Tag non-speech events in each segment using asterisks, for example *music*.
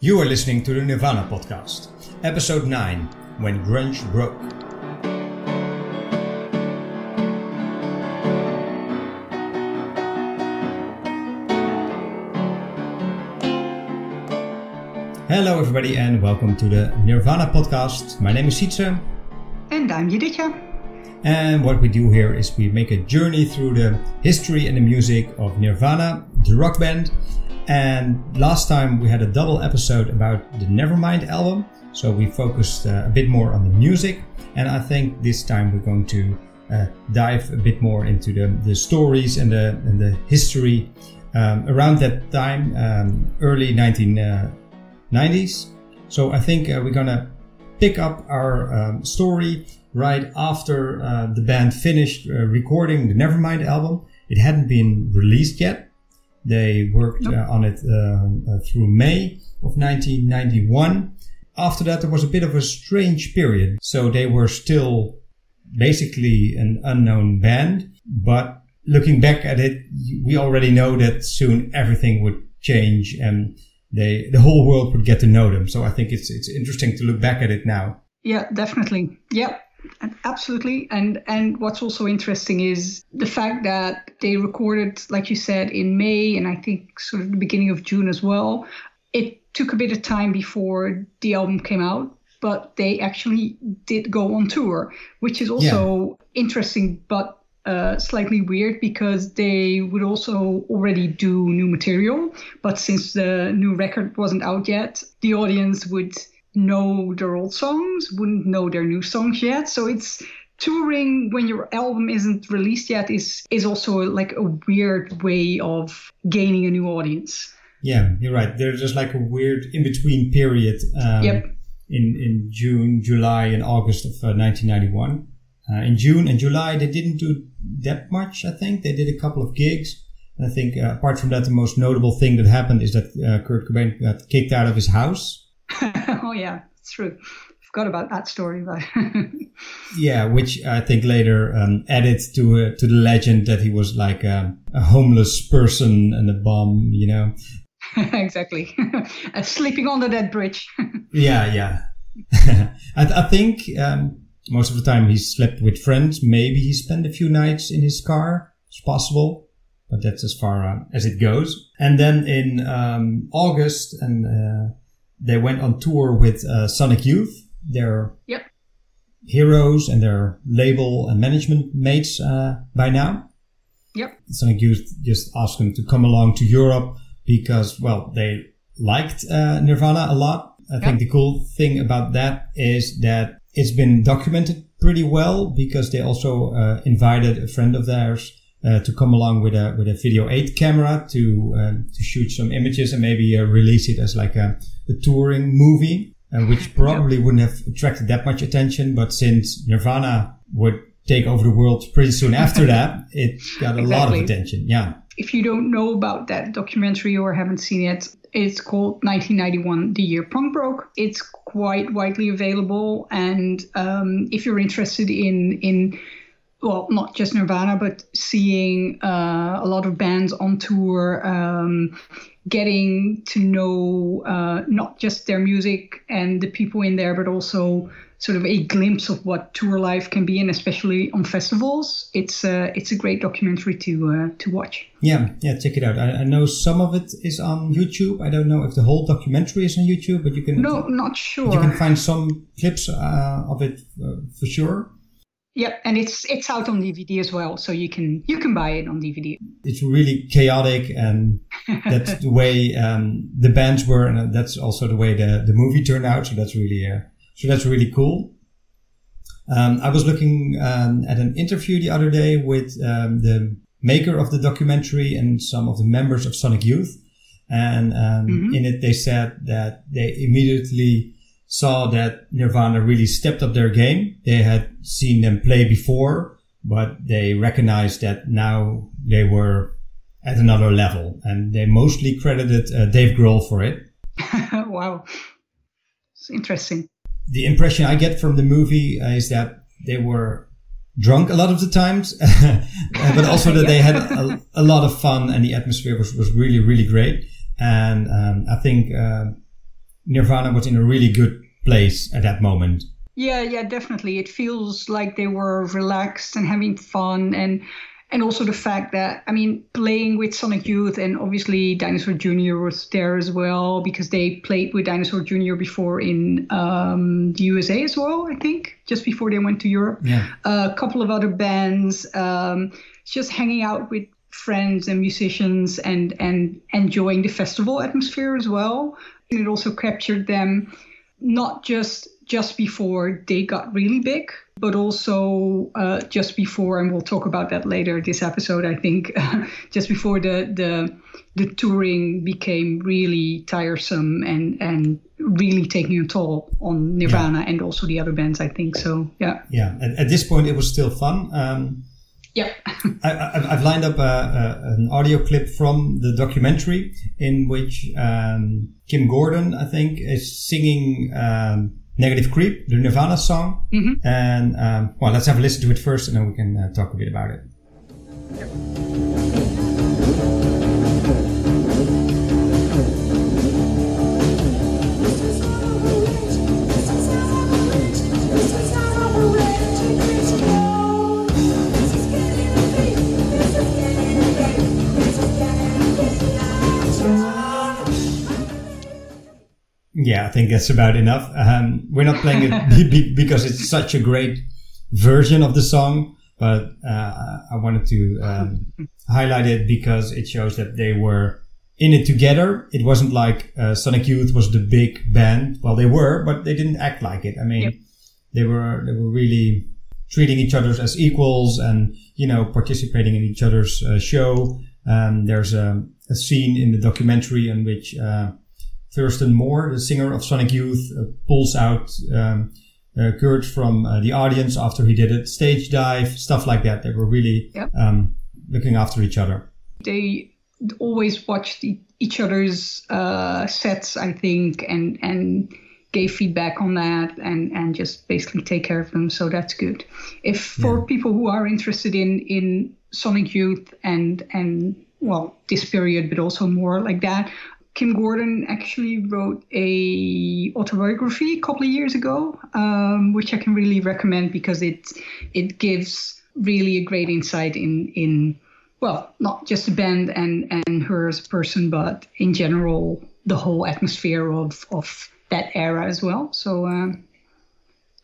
You are listening to the Nirvana podcast, episode 9 When Grunge Broke. Hello, everybody, and welcome to the Nirvana podcast. My name is Sietse. And I'm Juditja. And what we do here is we make a journey through the history and the music of Nirvana, the rock band. And last time we had a double episode about the Nevermind album, so we focused uh, a bit more on the music. And I think this time we're going to uh, dive a bit more into the, the stories and the, and the history um, around that time, um, early 1990s. So I think uh, we're gonna pick up our um, story right after uh, the band finished uh, recording the Nevermind album. It hadn't been released yet. They worked uh, on it uh, uh, through May of 1991. After that, there was a bit of a strange period. So they were still basically an unknown band, but looking back at it, we already know that soon everything would change and they, the whole world would get to know them. So I think it's, it's interesting to look back at it now. Yeah, definitely. Yeah, absolutely. And and what's also interesting is the fact that they recorded, like you said, in May and I think sort of the beginning of June as well. It took a bit of time before the album came out, but they actually did go on tour, which is also yeah. interesting, but uh, slightly weird because they would also already do new material. But since the new record wasn't out yet, the audience would know their old songs, wouldn't know their new songs yet. So it's touring when your album isn't released yet is is also like a weird way of gaining a new audience. Yeah, you're right. There's just like a weird in between period. Um, yep. In in June, July, and August of uh, 1991. Uh, in June and July, they didn't do that much. I think they did a couple of gigs. And I think uh, apart from that, the most notable thing that happened is that uh, Kurt Cobain got kicked out of his house *laughs* oh yeah, it's true. I forgot about that story, but *laughs* yeah, which I think later um, added to uh, to the legend that he was like a, a homeless person and a bum, you know. *laughs* exactly, sleeping under that bridge. yeah, yeah. I, th- I, think um, most of the time he slept with friends. Maybe he spent a few nights in his car. It's possible but that's as far uh, as it goes. And then in um, August and uh, they went on tour with uh, Sonic Youth. Their yep. heroes and their label and management mates uh, by now. Yep. Sonic Youth just asked them to come along to Europe because, well, they liked uh, Nirvana a lot. I yep. think the cool thing about that is that it's been documented pretty well because they also uh, invited a friend of theirs uh, to come along with a with a video 8 camera to uh, to shoot some images and maybe uh, release it as like a, a touring movie, uh, which probably yep. wouldn't have attracted that much attention. But since Nirvana would take over the world pretty soon after *laughs* that, it got a exactly. lot of attention. Yeah. If you don't know about that documentary or haven't seen it, it's called 1991 The Year Punk Broke. It's quite widely available. And um, if you're interested in, in well, not just Nirvana, but seeing uh, a lot of bands on tour, um, getting to know uh, not just their music and the people in there, but also sort of a glimpse of what tour life can be, and especially on festivals. It's uh, it's a great documentary to uh, to watch. Yeah, yeah, check it out. I, I, know some of it is on YouTube. I don't know if the whole documentary is on YouTube, but you can. No, not sure. You can find some clips uh, of it uh, for sure. Yep, and it's it's out on DVD as well, so you can you can buy it on DVD. It's really chaotic, and *laughs* that's the way um, the bands were, and that's also the way the, the movie turned out. So that's really uh, so that's really cool. Um, I was looking um, at an interview the other day with um, the maker of the documentary and some of the members of Sonic Youth, and um, mm-hmm. in it they said that they immediately saw that Nirvana really stepped up their game. They had seen them play before, but they recognized that now they were at another level and they mostly credited uh, Dave Grohl for it. *laughs* wow. It's interesting. The impression I get from the movie uh, is that they were drunk a lot of the times, *laughs* but also that yeah. they had a, a, lot of fun and the atmosphere was, was really, really great. And um, I think uh, Nirvana was in a really good place at that moment. Yeah, yeah, definitely. It feels like they were relaxed and having fun and and also the fact that I mean playing with Sonic Youth and obviously Dinosaur Jr. was there as well because they played with Dinosaur Jr. before in um, the USA as well I think just before they went to Europe. Yeah. a couple of other bands, um, just hanging out with friends and musicians and and enjoying the festival atmosphere as well. And it also captured them not just just before they got really big, but also uh, just before, and we'll talk about that later this episode. I think *laughs* just before the the the touring became really tiresome and and really taking a toll on Nirvana and also the other bands. I think so. Yeah. Yeah. At, at this point, it was still fun. Um, Yeah. *laughs* I, I've lined up a, a, an audio clip from the documentary in which um, Kim Gordon, I think, is singing um, "Negative Creep," the Nirvana song. Mhm. And um, well, let's have a listen to it first, and then we can uh, talk a bit about it. Yeah, I think that's about enough. Um, we're not playing it *laughs* be- be- because it's such a great version of the song, but uh, I wanted to um, *laughs* highlight it because it shows that they were in it together. It wasn't like uh, Sonic Youth was the big band. Well, they were, but they didn't act like it. I mean, Yep. they were they were really treating each other as equals and you know participating in each other's uh, show. Um, there's a, a scene in the documentary in which uh, Thurston Moore, the singer of Sonic Youth, uh, pulls out um, uh, Kurt from uh, the audience after he did a stage dive, stuff like that. They were really Yep. um, looking after each other. they always watched e- each other's uh, sets, I think, and and gave feedback on that, and and just basically take care of them. So that's good. If for Yeah. people who are interested in in Sonic Youth and and well this period, but also more like that. Kim Gordon actually wrote a autobiography a couple of years ago, um, which I can really recommend because it it gives really a great insight in in well, not just the band and, and her as a person, but in general, the whole atmosphere of, of that era as well. So um,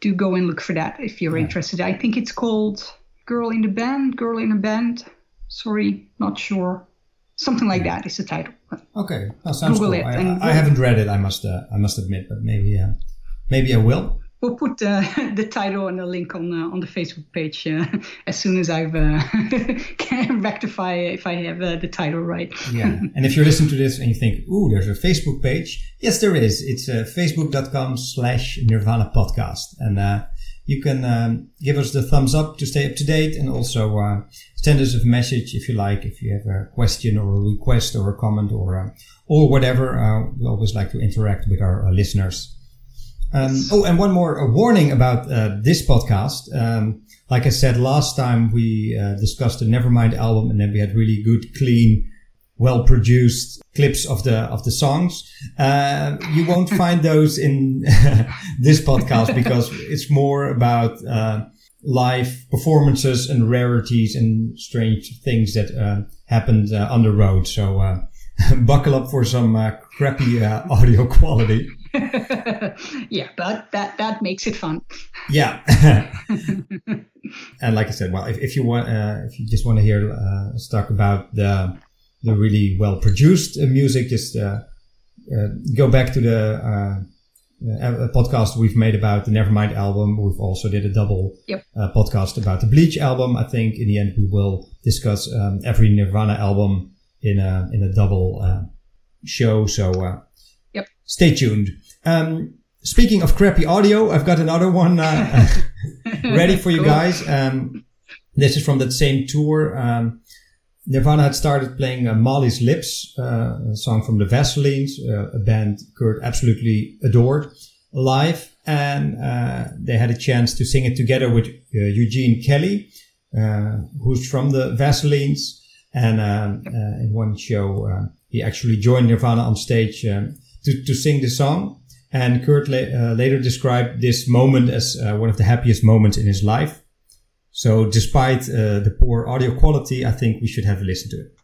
do go and look for that if you're Yeah. interested. I think it's called Girl in the Band, Girl in a Band. Sorry, not sure. Something like that is the title. Okay, that sounds Google cool. it I, I haven't read it. I must uh, I must admit, but maybe uh, maybe I will. We'll put uh, *laughs* the title and the link on uh, on the Facebook page uh, *laughs* as soon as I've uh, *laughs* can rectify if I have uh, the title right. Yeah. and if you're listening to this and you think, ooh, there's a Facebook page. Yes, there is. It's uh, facebook.com slash Nirvana podcast. And uh, you can um, give us the thumbs up to stay up to date and also uh, send us a message if you like, if you have a question or a request or a comment or uh, or whatever. Uh, we always like to interact with our uh, listeners. Um, oh, and one more warning about uh, this podcast. Um, like I said last time, we uh, discussed the Nevermind album, and then we had really good, clean, well produced clips of the of the songs. Uh, you won't *laughs* find those in *laughs* this podcast because it's more about uh, live performances and rarities and strange things that uh, happened uh, on the road. So uh, *laughs* buckle up for some uh, crappy uh, audio quality. yeah, but that that makes it fun. Yeah. and like I said, well, if, if you want, uh, if you just want to hear uh, us talk about the the really well produced uh, music, just uh, uh, go back to the uh, uh, podcast we've made about the Nevermind album. We've also did a double Yep. uh, podcast about the Bleach album. I think in the end we will discuss um, every Nirvana album in a in a double uh, show. So uh, Yep. stay tuned. Um, speaking of crappy audio, I've got another one uh, *laughs* ready for you *laughs* Cool. guys. Um, this is from that same tour. Nirvana had started playing uh, Molly's Lips, uh, a song from the Vaselines, uh, a band Kurt absolutely adored, live. And uh, they had a chance to sing it together with uh, Eugene Kelly, uh, who's from the Vaselines. And um, in one show, he actually joined Nirvana on stage um, to, to sing the song. And Kurt la- later described this moment as one of the happiest moments in his life. So despite uh, the poor audio quality, I think we should have a listen to it.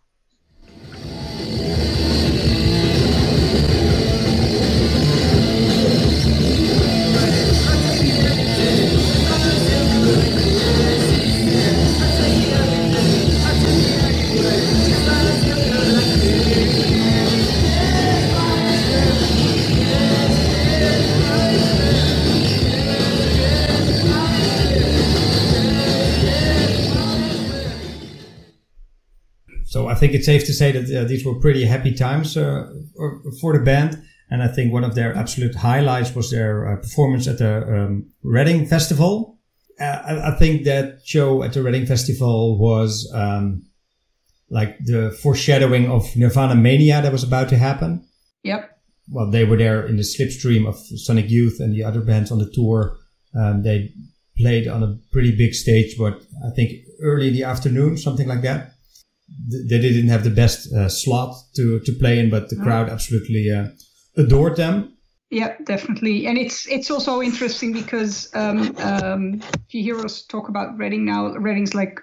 Think it's safe to say that uh, these were pretty happy times uh, for the band. And I think one of their absolute highlights was their uh, performance at the um, Reading Festival. Uh, I, I, think that show at the Reading Festival was um, like the foreshadowing of Nirvana Mania that was about to happen. Yep. Well, they were there in the slipstream of Sonic Youth and the other bands on the tour. Um, they played on a pretty big stage, but I think early in the afternoon, something like that they didn't have the best uh, slot to, to play in, but the crowd absolutely uh, adored them. Yeah, definitely, and it's it's also interesting because um, um, if you hear us talk about Reading now, Reading's like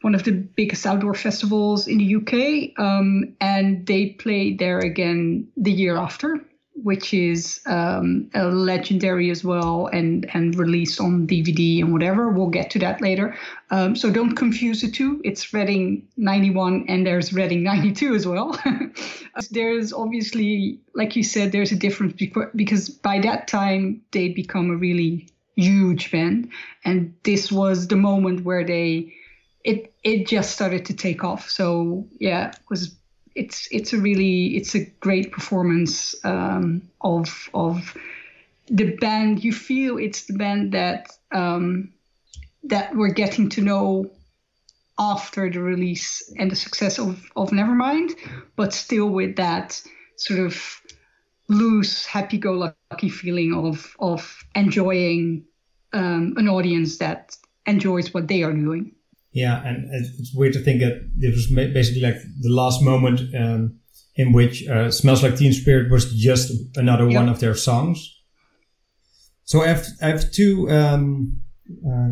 one of the biggest outdoor festivals in the UK, um, and they played there again the year after which is um, legendary as well and and released on DVD and whatever. We'll get to that later. Um, so don't confuse the two. It's Reading 91 and there's Reading 92 as well. *laughs* there's obviously, like you said, there's a difference because by that time they'd become a really huge band, and this was the moment where they it it just started to take off. So yeah, it was it's it's a really it's a great performance um, of of the band. You feel it's the band that um, that we're getting to know after the release and the success of of Nevermind, but still with that sort of loose, happy-go-lucky feeling of of enjoying um, an audience that enjoys what they are doing. Yeah, and it's weird to think that this was basically like the last moment um, in which uh, "Smells Like Teen Spirit" was just another yep. one of their songs. So I have I have two um, uh,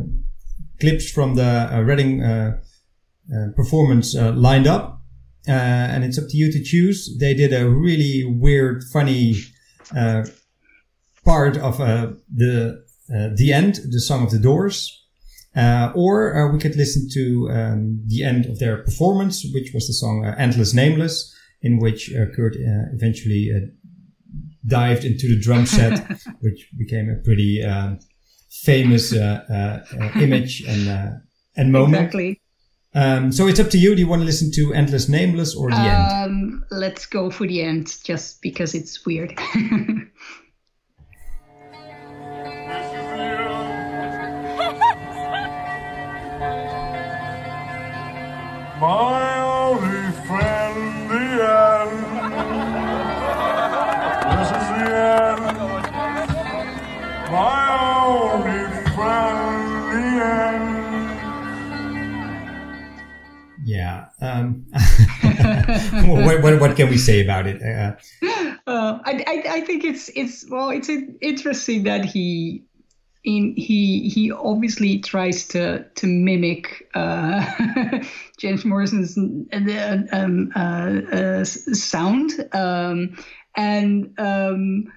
clips from the uh, Reading uh, uh, performance uh, lined up, and it's up to you to choose. They did a really weird, funny part of the the end, the song of the Doors. Uh, or uh, we could listen to um, the end of their performance, which was the song uh, Endless Nameless, in which uh, Kurt uh, eventually uh, dived into the drum set, *laughs* which became a pretty um, famous image and, and moment. Exactly. Um, so it's up to you. Do you want to listen to Endless Nameless or the end? Um, let's go for the end, just because it's weird. *laughs* what, what, can we say about it? Uh, uh, I, I, I think it's it's well, it's interesting that he in he he obviously tries to to mimic uh, *laughs* James Morrison's uh, um, uh, uh, sound, um, and um,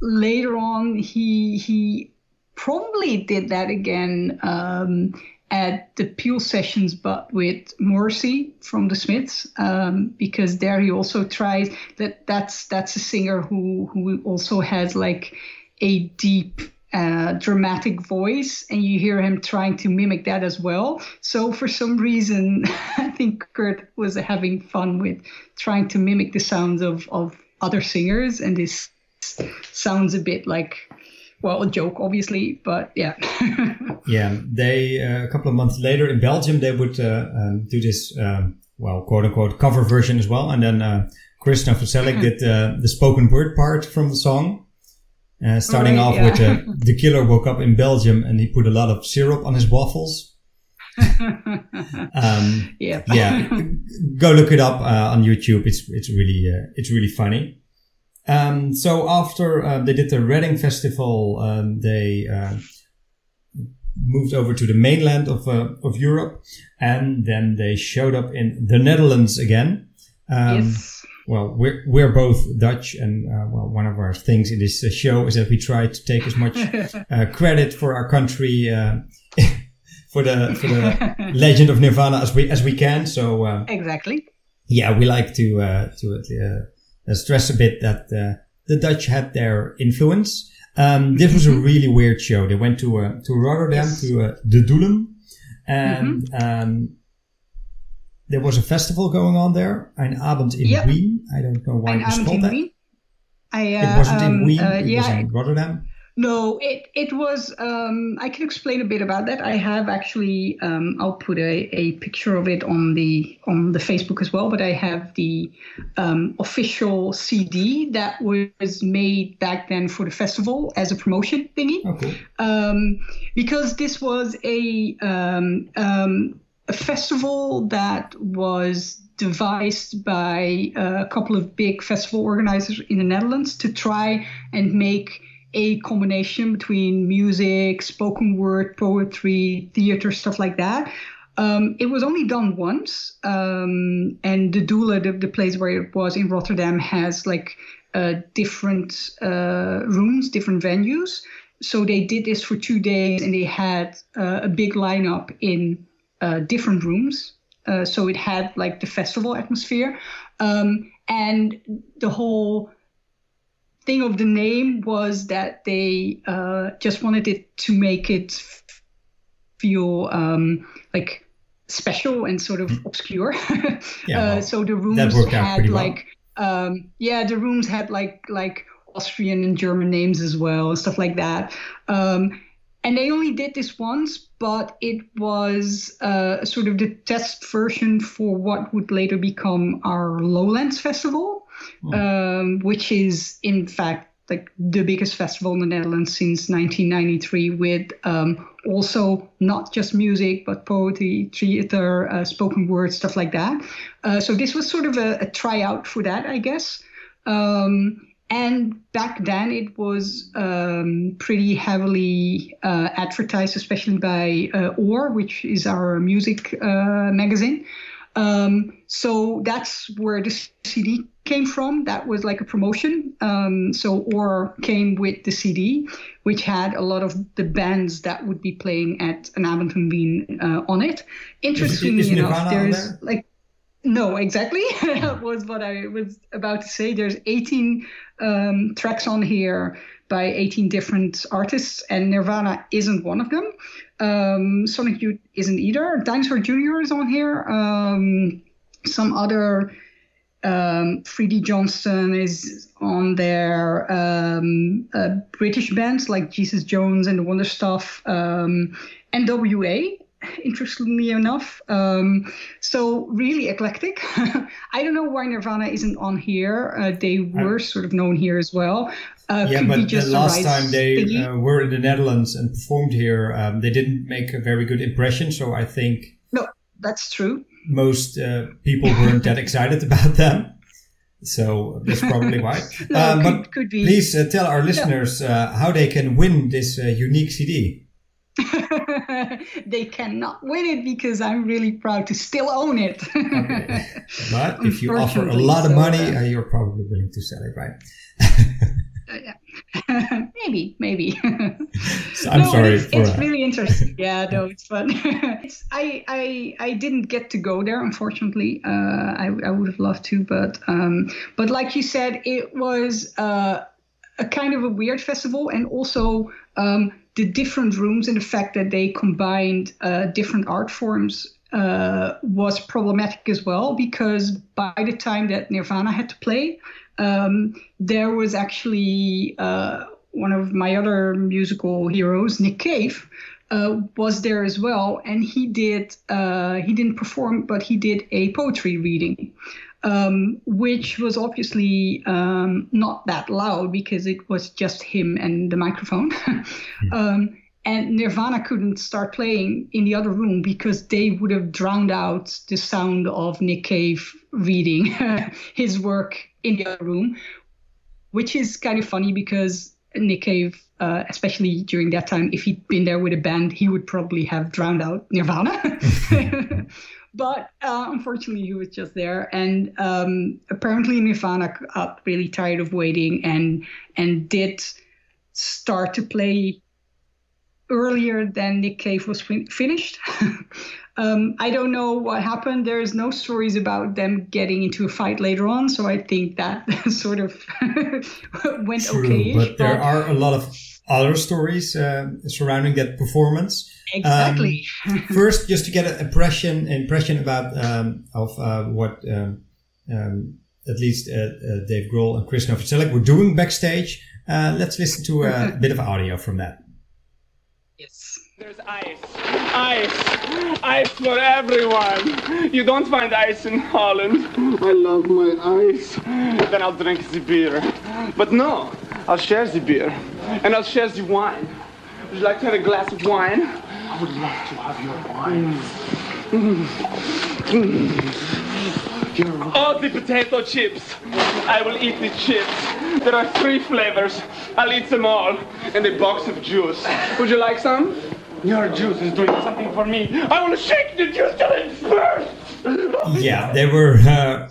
later on he he probably did that again um, at the Peel sessions, but with Morrissey from the Smiths, um, because there he also tries that that's that's a singer who who also has like a deep uh, dramatic voice, and you hear him trying to mimic that as well. So for some reason, *laughs* I think Kurt was having fun with trying to mimic the sounds of of other singers, and this sounds a bit like well, a joke, obviously, but yeah. *laughs* yeah, they uh, a couple of months later in Belgium they would uh, um, do this um, well, quote unquote cover version as well, and then uh, Chris Novoselic did uh, the spoken word part from the song. Uh, starting right, off yeah. with uh, *laughs* the killer woke up in Belgium and he put a lot of syrup on his waffles. *laughs* um, yeah, yeah. Go look it up uh, on YouTube. It's it's really uh, it's really funny. Um, so after uh, they did the Reading Festival, um, they uh, moved over to the mainland of uh, of Europe, and then they showed up in the Netherlands again. Um, yes. Well, we're we're both Dutch, and uh, well, one of our things in this uh, show is that we try to take as much *laughs* uh, credit for our country. Uh, *laughs* for the for the *laughs* legend of Nirvana as we as we can. So Exactly. yeah, we like to uh, to uh, stress a bit that uh, the Dutch had their influence. Um, this was a really weird show. They went to uh, to Rotterdam Yes. to uh, De Doelen, and um, there was a festival going on there. Ein Abend in Yep. Wien. I don't know why Ein it was Abend called in that. Wien. I, It uh, wasn't in um, Wien. uh, it was yeah, in Rotterdam. No, it it was. Um, I can explain a bit about that. I have actually. Um, I'll put a, a picture of it on the on the Facebook as well. But I have the um, official CD that was made back then for the festival as a promotion thingy cool. um, because this was a um, um, a festival that was devised by a couple of big festival organizers in the Netherlands to try and make a combination between music, spoken word, poetry, theater, stuff like that. Um, it was only done once, um, and the Doelen, the, the place where it was in Rotterdam, has like uh, different uh, rooms, different venues. So they did this for two days, and they had uh, a big lineup in uh, different rooms. Uh, so it had like the festival atmosphere, um, and the whole thing of the name was that they uh, just wanted it to make it feel um, like special and sort of obscure. *laughs* Yeah, uh, so the rooms that worked out had pretty well. like um, yeah, the rooms had like like Austrian and German names as well and stuff like that. Um, and they only did this once, but it was uh, sort of the test version for what would later become our Lowlands Festival, um, which is in fact like the biggest festival in the Netherlands since 1993, with um, also not just music but poetry, theater, uh, spoken word, stuff like that. Uh, so this was sort of a, a tryout for that, I guess. Um, and back then it was um, pretty heavily uh, advertised, especially by uh, OOR, which is our music uh, magazine. Um, so that's where the CD came from. That was like a promotion. Um, so OOR came with the CD, which had a lot of the bands that would be playing at an Abend in Wien uh, on it. Interestingly is enough, there's there? like no, exactly. *laughs* that was what I was about to say. There's 18 um, tracks on here by 18 different artists, and Nirvana isn't one of them. Um, Sonic Youth isn't either. Dinosaur Jr. is on here. Um, some other um, Freedy Johnston is on there. Um, uh, British bands like Jesus Jones and the Wonder Stuff, um, NWA. Interestingly enough, um, so really eclectic. *laughs* I don't know why Nirvana isn't on here. Uh, they were sort of known here as well. Uh, yeah, but the just last time they uh, were in the Netherlands and performed here, um, they didn't make a very good impression. So I think no, that's true. Most uh, people weren't that excited about them. So that's probably why. *laughs* No, Um, could- but could please uh, tell our listeners uh, how they can win this uh, unique CD. *laughs* they cannot win it because I'm really proud to still own it. *laughs* Okay. But if you offer a lot of so, money, uh, uh, you're probably willing to sell it, right? *laughs* maybe, maybe. *laughs* So I'm No, sorry it's, it's really interesting. *laughs* Yeah, no, it's fun. it's, I, I, I didn't get to go there, unfortunately. Uh, I, I would have loved to, but, um, but like you said, it was uh, a kind of a weird festival, and also um, the different rooms and the fact that they combined uh, different art forms uh, was problematic as well because by the time that Nirvana had to play, um, there was actually uh, one of my other musical heroes, Nick Cave, uh, was there as well, and he did uh, he didn't perform, but he did a poetry reading, um, which was obviously um, not that loud because it was just him and the microphone. *laughs* um, and Nirvana couldn't start playing in the other room because they would have drowned out the sound of Nick Cave reading *laughs* his work in the other room. which is kind of funny because Nick Cave, uh, especially during that time, if he'd been there with a band, he would probably have drowned out Nirvana. *laughs* but uh, unfortunately, he was just there, and um, apparently Nirvana got really tired of waiting and and did start to play earlier than Nick Cave was fin- finished. *laughs* um, I don't know what happened. There's no stories about them getting into a fight later on, so I think that *laughs* sort of *laughs* went True, okay. but there are a lot of other stories uh, surrounding that performance. exactly. Um, *laughs* first, just to get an impression impression about um, of uh, what um, um, at least uh, uh, Dave Grohl and Chris Novoselic were doing backstage. Uh, let's listen to a bit of audio from that. There's ice. Ice. Ice for everyone. You don't find ice in Holland. I love my ice. Then I'll drink the beer. But no, I'll share the beer. And I'll share the wine. Would you like to have a glass of wine? I would love to have your wine. Oh, the potato chips. I will eat the chips. There are three flavors. I'll eat them all. And a box of juice. Would you like some? Your juice is doing something for me. I will shake the juice till it bursts. yeah, they were uh,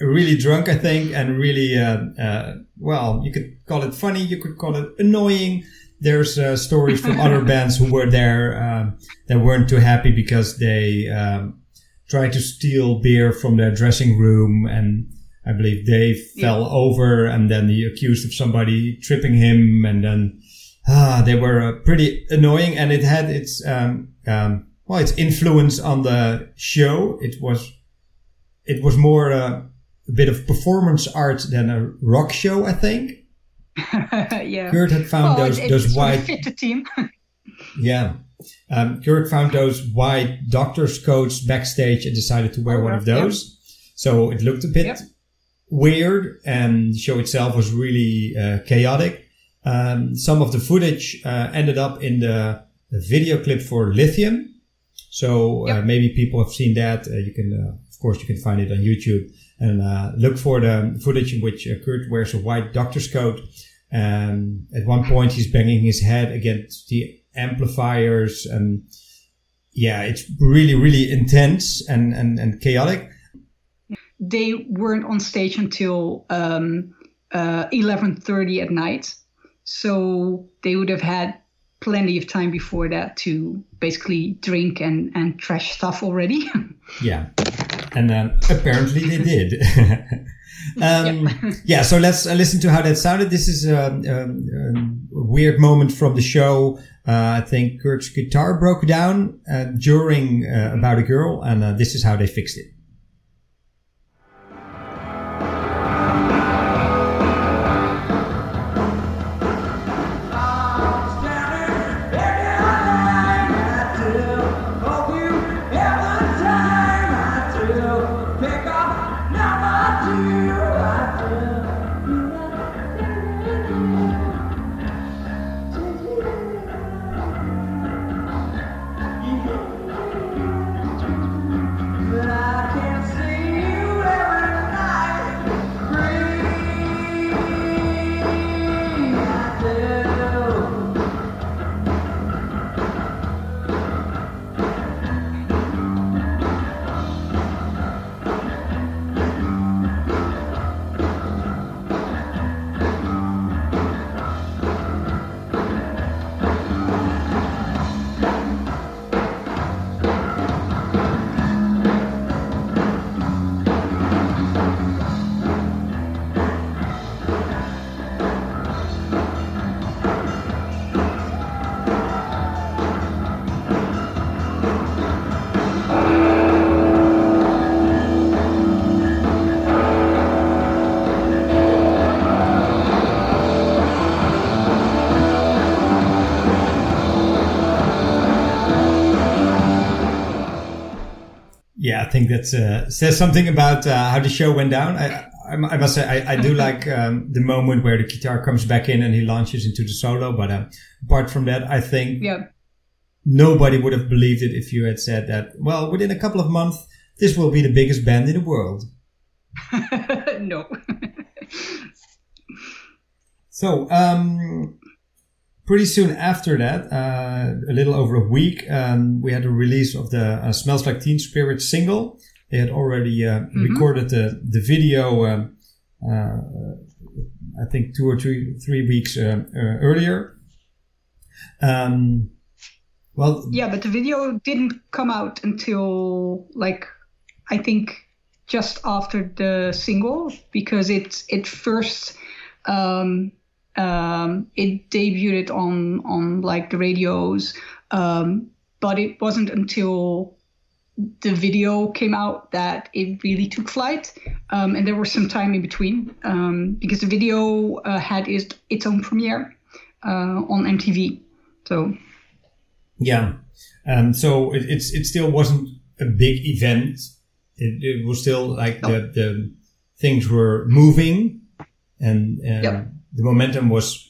really drunk, I think, and really, uh, uh, well, you could call it funny, you could call it annoying. There's uh, stories from *laughs* other bands who were there um, that weren't too happy because they um, tried to steal beer from their dressing room, and I believe they fell over, and then he accused of somebody tripping him, and then ah, they were uh, pretty annoying, and it had its um, um, well, its influence on the show. It was it was more uh, a bit of performance art than a rock show, I think. *laughs* yeah. Kurt had found Well, those it, those *laughs* white fit the team. *laughs* yeah. Um, Kurt found those white doctor's coats backstage and decided to wear Oh, one of those. So it looked a bit Yep. weird, and the show itself was really uh, chaotic. Um, some of the footage uh, ended up in the, the video clip for Lithium. So uh, maybe people have seen that. Uh, you can, uh, of course, you can find it on YouTube and uh, look for the footage in which uh, Kurt wears a white doctor's coat. And at one point, he's banging his head against the amplifiers, and yeah, it's really, really intense and and, and chaotic. they weren't on stage until um, uh, 11.30 at night so they would have had plenty of time before that to basically drink and, and trash stuff already *laughs* Yeah, and um, apparently they *laughs* did. *laughs* um, yeah, so let's uh, listen to how that sounded. This is a, um, a weird moment from the show. Uh, I think Kurt's guitar broke down uh, during uh, About a Girl, and uh, this is how they fixed it. I think that uh, says something about uh, how the show went down. I, I, I must say, I, I do *laughs* like um, the moment where the guitar comes back in and he launches into the solo. But uh, apart from that, I think yeah nobody would have believed it if you had said that. Well, within a couple of months, this will be the biggest band in the world. *laughs* no *laughs* So, um, pretty soon after that, uh, a little over a week, um, we had a release of the uh, "Smells Like Teen Spirit" single. They had already uh, mm-hmm. recorded the the video. Um, uh, I think two or three three weeks uh, uh, earlier. Um, well, yeah, but the video didn't come out until like I think just after the single because it it first um, um, it debuted on on like the radios, um, but it wasn't until the video came out that it really took flight, um, and there was some time in between um, because the video uh, had its, its own premiere uh, on MTV. So yeah, um, so it, it's it still wasn't a big event. It, it was still like no. the the things were moving, and, and yep. The momentum was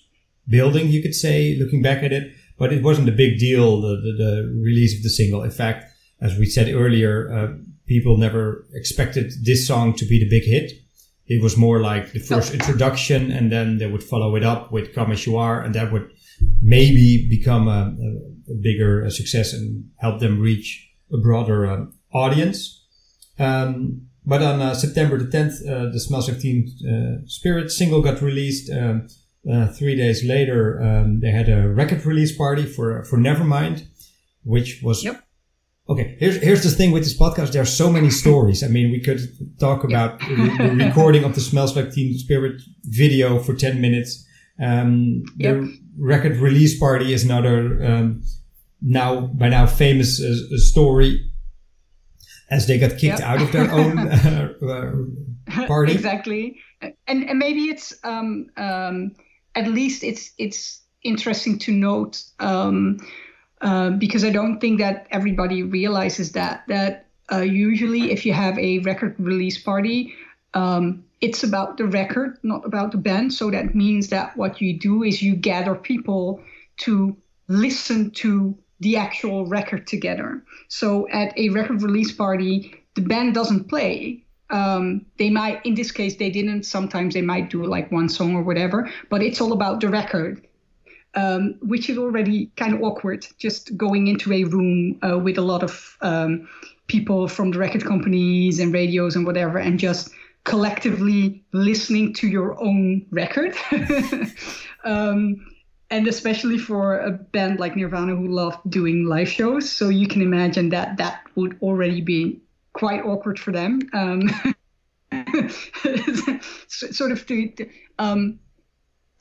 building. You could say, looking back at it, but it wasn't a big deal. The the, the release of the single. In fact as we said earlier, uh, people never expected this song to be the big hit. It was more like the first oh. introduction, and then they would follow it up with Come As You Are, and that would maybe become a, a, a bigger success and help them reach a broader uh, audience. Um, but on uh, September the 10th, uh, the Smells Like Teen uh, Spirit single got released. Um, uh, three days later, um, they had a record release party for for Nevermind, which was yep Okay, here's here's the thing with this podcast. There are so many stories. I mean, we could talk about *laughs* the recording of the Smells Like Teen Spirit video for ten minutes. Um, yep. The record release party is another um, now by now famous uh, story, as they got kicked yep. out of their *laughs* own uh, uh, party. exactly, and and maybe it's um, um, at least it's it's interesting to note. Um, uh, because I don't think that everybody realizes that that uh, usually if you have a record release party, um, it's about the record, not about the band. So that means that what you do is you gather people to listen to the actual record together. So at a record release party, the band doesn't play. Um, they might, in this case, they didn't. Sometimes they might do like one song or whatever, but it's all about the record um, which is already kind of awkward just going into a room uh, with a lot of um, people from the record companies and radios and whatever and just collectively listening to your own record. *laughs* um, and especially for a band like Nirvana who love doing live shows. So you can imagine that that would already be quite awkward for them. Um, *laughs* sort of to, um,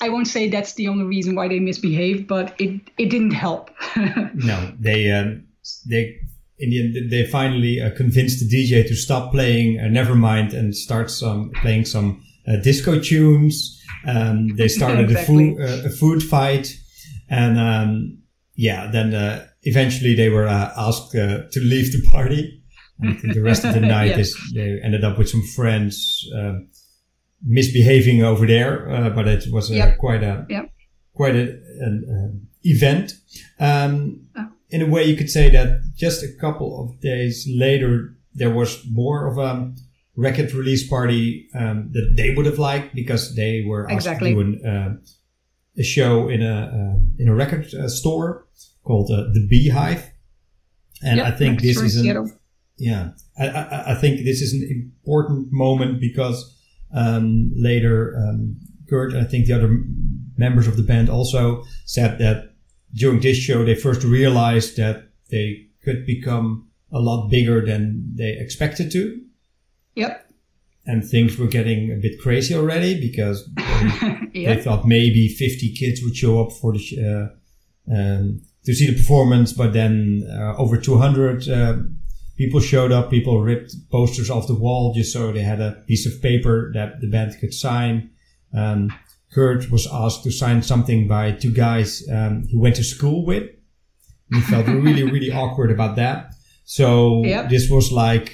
I won't say that's the only reason why they misbehaved, but it it didn't help. *laughs* no, they um, they in the end they finally uh, convinced the DJ to stop playing uh, Nevermind and start some playing some disco tunes. Um, they started *laughs* exactly. a, food, uh, a food fight, and um, yeah, then uh, eventually they were uh, asked to leave the party. And I think the rest of the *laughs* night yes. they ended up with some friends. Um, misbehaving over there, uh, but it was yep. quite a yep. quite a, an uh, event. Um, oh. In a way, you could say that just a couple of days later, there was more of a record release party um, that they would have liked because they were exactly. to do an, uh, a show in a uh, in a record uh, store called uh, the Beehive, and yep, I think this is an, yeah, I, I, I think this is an important moment because um, later, um, Kurt, I think the other members of the band also said that during this show they first realized that they could become a lot bigger than they expected to. Yep. And things were getting a bit crazy already because *laughs* they, yep. they thought maybe 50 kids would show up for the sh- uh, um, to see the performance, but then uh, over 200 uh, people showed up, people ripped posters off the wall just so they had a piece of paper that the band could sign. Um, Kurt was asked to sign something by two guys um, he went to school with. He felt *laughs* really, really awkward about that. So yep. this was like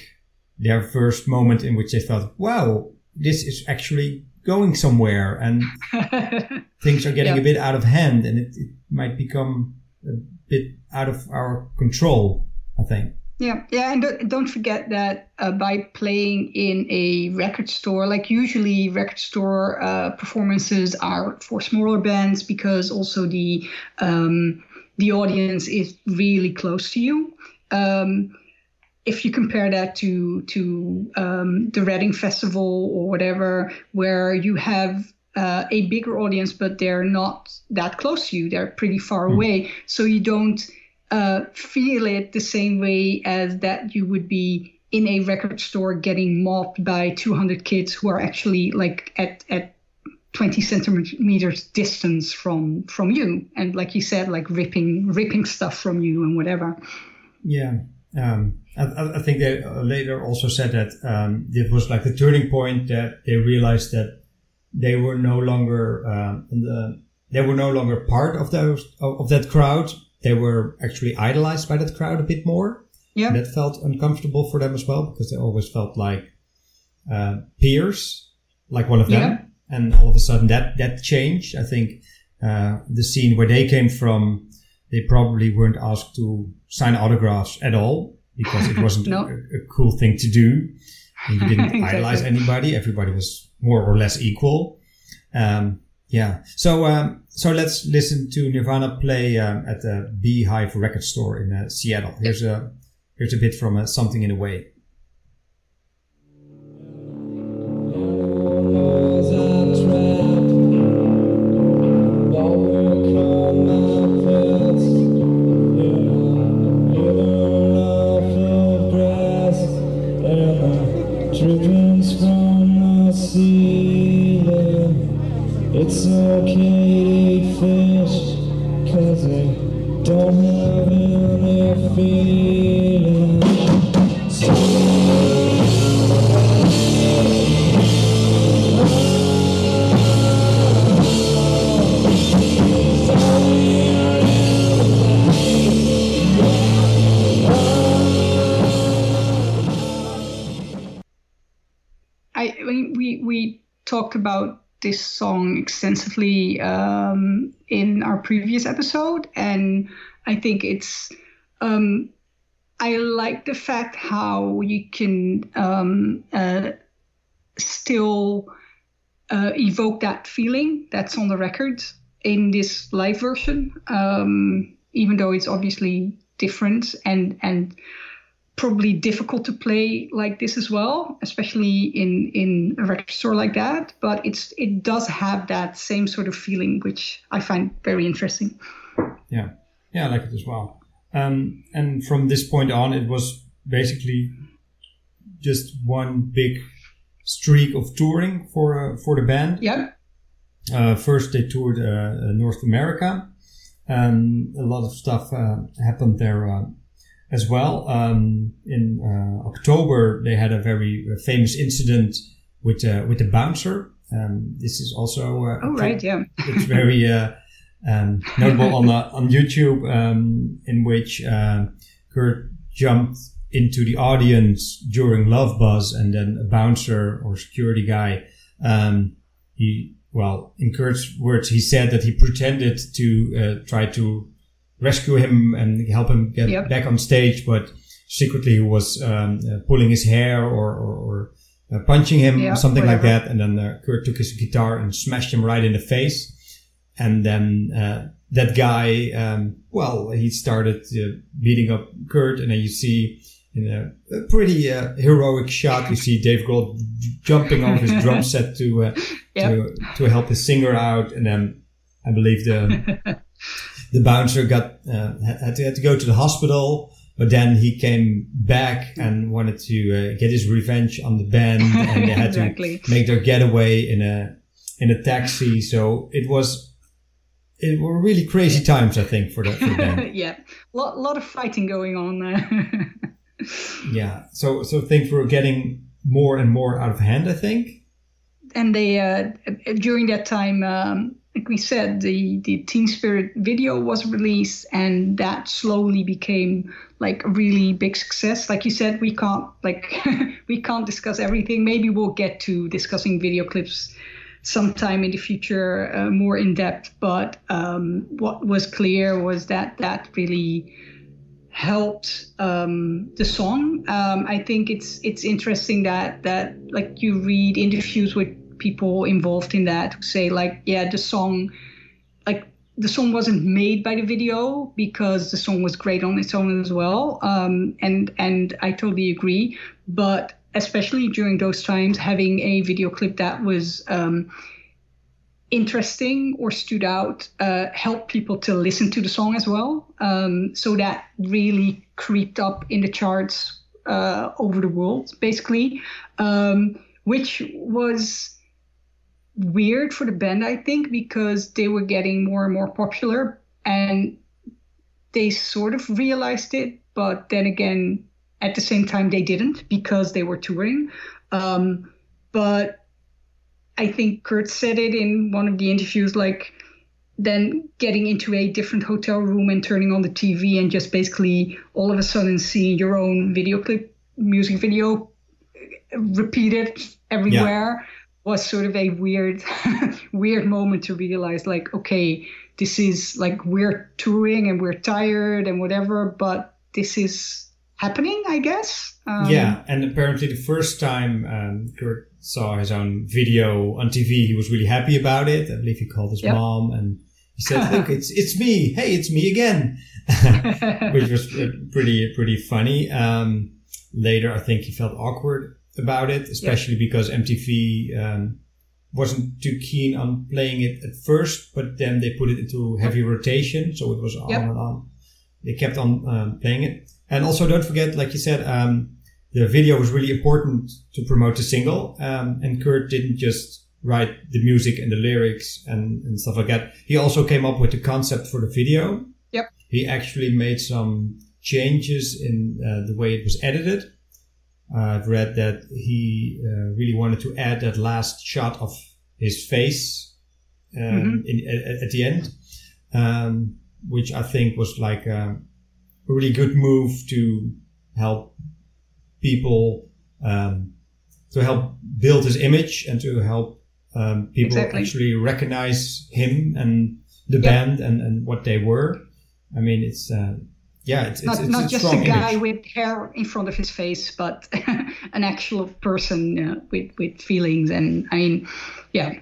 their first moment in which they thought, wow, this is actually going somewhere and *laughs* things are getting yep. a bit out of hand and it, it might become a bit out of our control, I think. Yeah, yeah, and don't, don't forget that uh, by playing in a record store, like usually record store uh, performances are for smaller bands because also the um, the audience is really close to you. Um, if you compare that to to um, the Reading Festival or whatever, where you have uh, a bigger audience, but they're not that close to you; they're pretty far mm. away, so you don't uh, feel it the same way as that you would be in a record store getting mobbed by 200 kids who are actually like at at 20 centimeters distance from from you. And like you said like ripping ripping stuff from you and whatever. Yeah um, I, I, think they later also said that um, it was like the turning point that they realized that they were no longer um, the, they were no longer part of those of that crowd they were actually idolized by that crowd a bit more. Yeah. And that felt uncomfortable for them as well because they always felt like uh, peers, like one of them. Yeah. And all of a sudden that, that changed. I think uh, the scene where they came from, they probably weren't asked to sign autographs at all because it wasn't *laughs* no. a, a, cool thing to do. You *laughs* didn't exactly. idolize anybody. Everybody was more or less equal. Um, yeah. So um, so let's listen to Nirvana play um, at the Beehive Record Store in uh, Seattle. Here's a here's a bit from uh, Something in a Way. Previous episode, and I think it's. Um, I like the fact how you can um, uh, still uh, evoke that feeling that's on the record in this live version, um, even though it's obviously different and and probably difficult to play like this as well, especially in in a record store like that. But it's it does have that same sort of feeling, which I find very interesting. Yeah, yeah, I like it as well. Um, and from this point on, it was basically just one big streak of touring for uh, for the band. Yeah. Uh, first, they toured uh, North America. and a lot of stuff uh, happened there uh, as well. Um, in uh, October, they had a very uh, famous incident with uh, with the bouncer. Um, this is also uh, oh right, yeah. it's very uh, um, notable on uh, on YouTube, um, in which Kurt jumped into the audience during Love Buzz, and then a bouncer or security guy. Um, he well, in Kurt's words, he said that he pretended to try to rescue him and help him get yep. back on stage, but secretly he was um, uh, pulling his hair or, or, or uh, punching him, yeah, something whatever. like that. And then uh, Kurt took his guitar and smashed him right in the face. And then uh, that guy, um, well, he started uh, beating up Kurt, and then you see in a, pretty uh, heroic shot, you see Dave Grohl jumping off his drum *laughs* set to yep. to to help his singer out, and then I believe the *laughs* the bouncer got uh, had, to, had to go to the hospital, but then he came back and wanted to uh, get his revenge on the band, and they had *laughs* exactly. to make their getaway in a in a taxi. So it was it were really crazy times, I think, for the, for the band. *laughs* yeah, a lot, lot of fighting going on there. *laughs* yeah, so so things were getting more and more out of hand, I think. And they uh, during that time. Um, like we said, the the Teen Spirit video was released, and that slowly became like a really big success. Like you said, we can't like *laughs* we can't discuss everything. Maybe we'll get to discussing video clips sometime in the future uh, more in depth. But um, what was clear was that that really helped um, the song. Um, I think it's it's interesting that that like you read interviews with people involved in that who say like yeah the song like the song wasn't made by the video because the song was great on its own as well um, and and I totally agree but especially during those times having a video clip that was um, interesting or stood out uh, helped people to listen to the song as well. Um, so that really creeped up in the charts uh, over the world, basically, um, which was weird for the band, I think, because they were getting more and more popular and they sort of realized it, but then again, at the same time, they didn't because they were touring. Um, but I think Kurt said it in one of the interviews, like then getting into a different hotel room and turning on the TV and just basically all of a sudden seeing your own video clip, music video repeated everywhere yeah. Was sort of a weird, *laughs* weird moment to realize, like, okay, this is like we're touring and we're tired and whatever, but this is happening, I guess. Um, yeah, and apparently the first time um, Kurt saw his own video on TV, he was really happy about it. I believe he called his yep. mom and he said, *laughs* "Look, it's it's me. Hey, it's me again," *laughs* which was pretty pretty funny. Um, later, I think he felt awkward about it, especially yep. because MTV um, wasn't too keen on playing it at first, but then they put it into heavy rotation, so it was on yep. and on. They kept on um, playing it, and also don't forget, like you said, um, the video was really important to promote the single. Um, and Kurt didn't just write the music and the lyrics and, and stuff like that. He also came up with the concept for the video. Yep. He actually made some changes in uh, the way it was edited. I've read that he uh, really wanted to add that last shot of his face um, mm-hmm. in, at, at, the end, um, which I think was like a really good move to help people um, to help build his image and to help um, people exactly. actually recognize him and the yep. band and, and what they were. I mean, it's uh, yeah, it's, not, it's, not it's just a guy image. with hair in front of his face, but *laughs* an actual person uh, with with feelings. And I mean, yeah.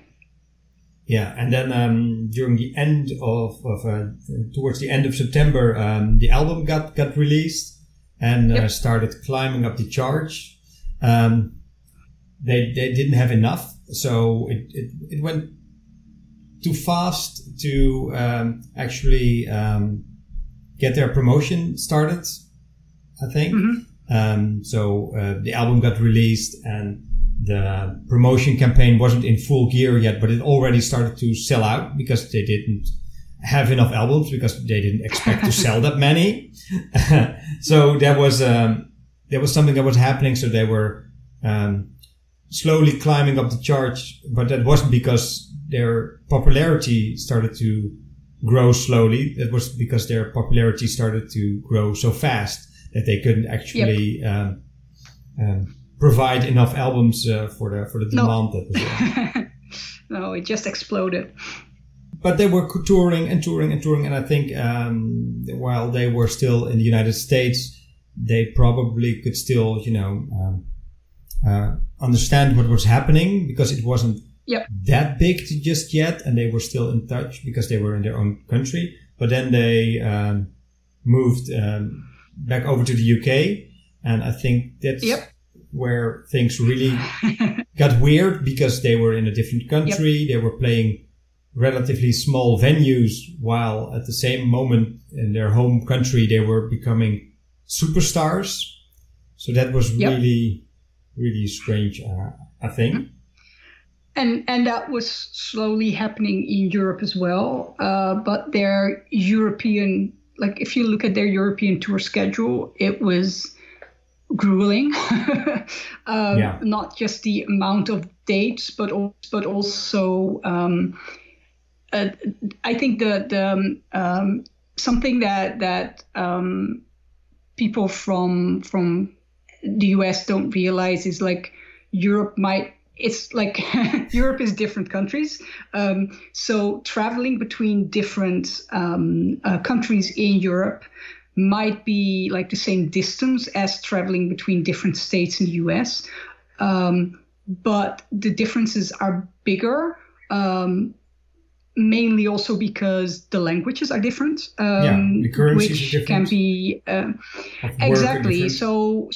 Yeah, and then um, during the end of, of uh, towards the end of September, um, the album got got released, and uh, started climbing up the charge. Um, they, they didn't have enough, so it, it, it went too fast to um, actually um, get their promotion started, I think. Mm-hmm. Um, so uh, the album got released and the promotion campaign wasn't in full gear yet, but it already started to sell out because they didn't have enough albums because they didn't expect to sell that *laughs* many. *laughs* so there was um, there was something that was happening. So they were um, slowly climbing up the charts, but that wasn't because their popularity started to grow slowly. That was because their popularity started to grow so fast that they couldn't actually yep. um, um, provide enough albums uh, for the for the demand no. that was there. *laughs* no, it just exploded but they were touring and touring and touring. And I think um, while they were still in the United States, they probably could still, you know, um, uh, understand what was happening because it wasn't yep. that big just yet, and they were still in touch because they were in their own country. But then they um, moved um, back over to the UK, and I think that's yep. where things really *laughs* got weird because they were in a different country. Yep. They were playing relatively small venues while at the same moment in their home country they were becoming superstars so that was really really strange uh, i think mm-hmm. And and that was slowly happening in europe as well uh, but their european like if you look at their european tour schedule it was grueling *laughs* um, yeah. not just the amount of dates but but also um, uh, I think the the um, um, something that that um, people from from the US don't realize is like Europe might it's like *laughs* Europe is different countries. Um, so traveling between different um, uh, countries in Europe might be like the same distance as traveling between different states in the US. Um, but the differences are bigger. Um, mainly also because the languages are different, um, yeah, which can be uh, exactly so.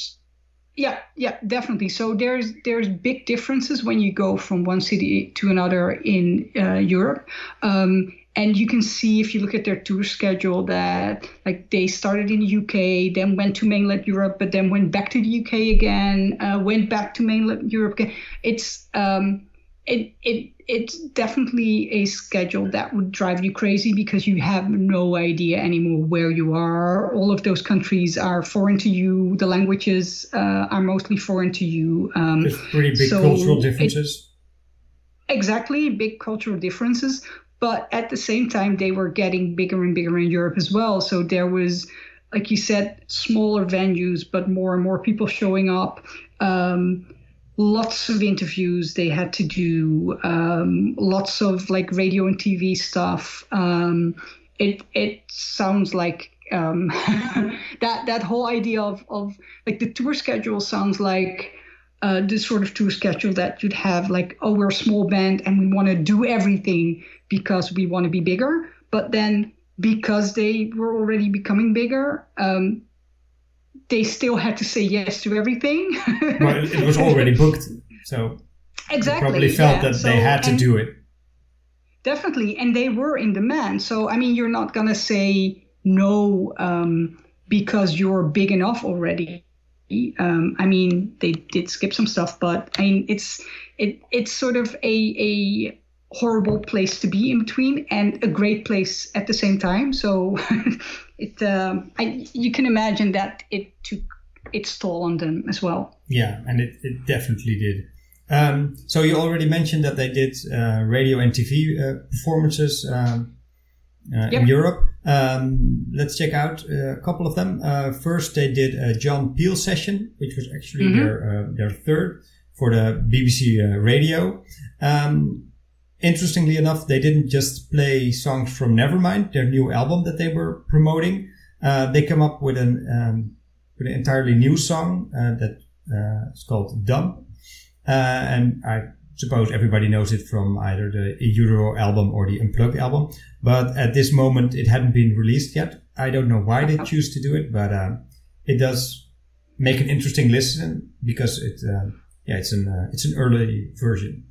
Yeah, yeah, definitely. So there's there's big differences when you go from one city to another in uh, Europe, um, and you can see if you look at their tour schedule that like they started in the UK, then went to mainland Europe, but then went back to the UK again, uh, went back to mainland Europe. Again. It's um, it it it's definitely a schedule that would drive you crazy because you have no idea anymore where you are. All of those countries are foreign to you. The languages uh, are mostly foreign to you. Um, There's pretty big so cultural differences. It, exactly, big cultural differences. But at the same time, they were getting bigger and bigger in Europe as well. So there was, like you said, smaller venues, but more and more people showing up. Um, lots of interviews they had to do, um, lots of like radio and TV stuff. Um, it it sounds like um, *laughs* that that whole idea of of like the tour schedule sounds like uh, the sort of tour schedule that you'd have like oh we're a small band and we want to do everything because we want to be bigger but then because they were already becoming bigger um, they still had to say yes to everything. *laughs* well, it was already *laughs* booked, so exactly probably felt yeah. that so, they had to do it. Definitely, and they were in demand. So I mean, you're not gonna say no um, because you're big enough already. Um, I mean, they did skip some stuff, but I mean, it's it it's sort of a a horrible place to be in between and a great place at the same time. So *laughs* it um, I, you can imagine that it took its toll on them as well. Yeah, and it, it definitely did. Um, so you already mentioned that they did uh, radio and TV uh, performances um, uh, yep. in Europe. Um, let's check out uh, a couple of them. Uh, first, they did a John Peel session, which was actually mm-hmm. their uh, their third for the BBC radio. Um, interestingly enough, they didn't just play songs from Nevermind, their new album that they were promoting. Uh, they come up with an um, with an entirely new song uh, that uh, is called "Dumb," uh, and I suppose everybody knows it from either the In Utero album or the Unplugged album. But at this moment, it hadn't been released yet. I don't know why they choose to do it, but uh, it does make an interesting listen because it uh, yeah it's an it's an early version.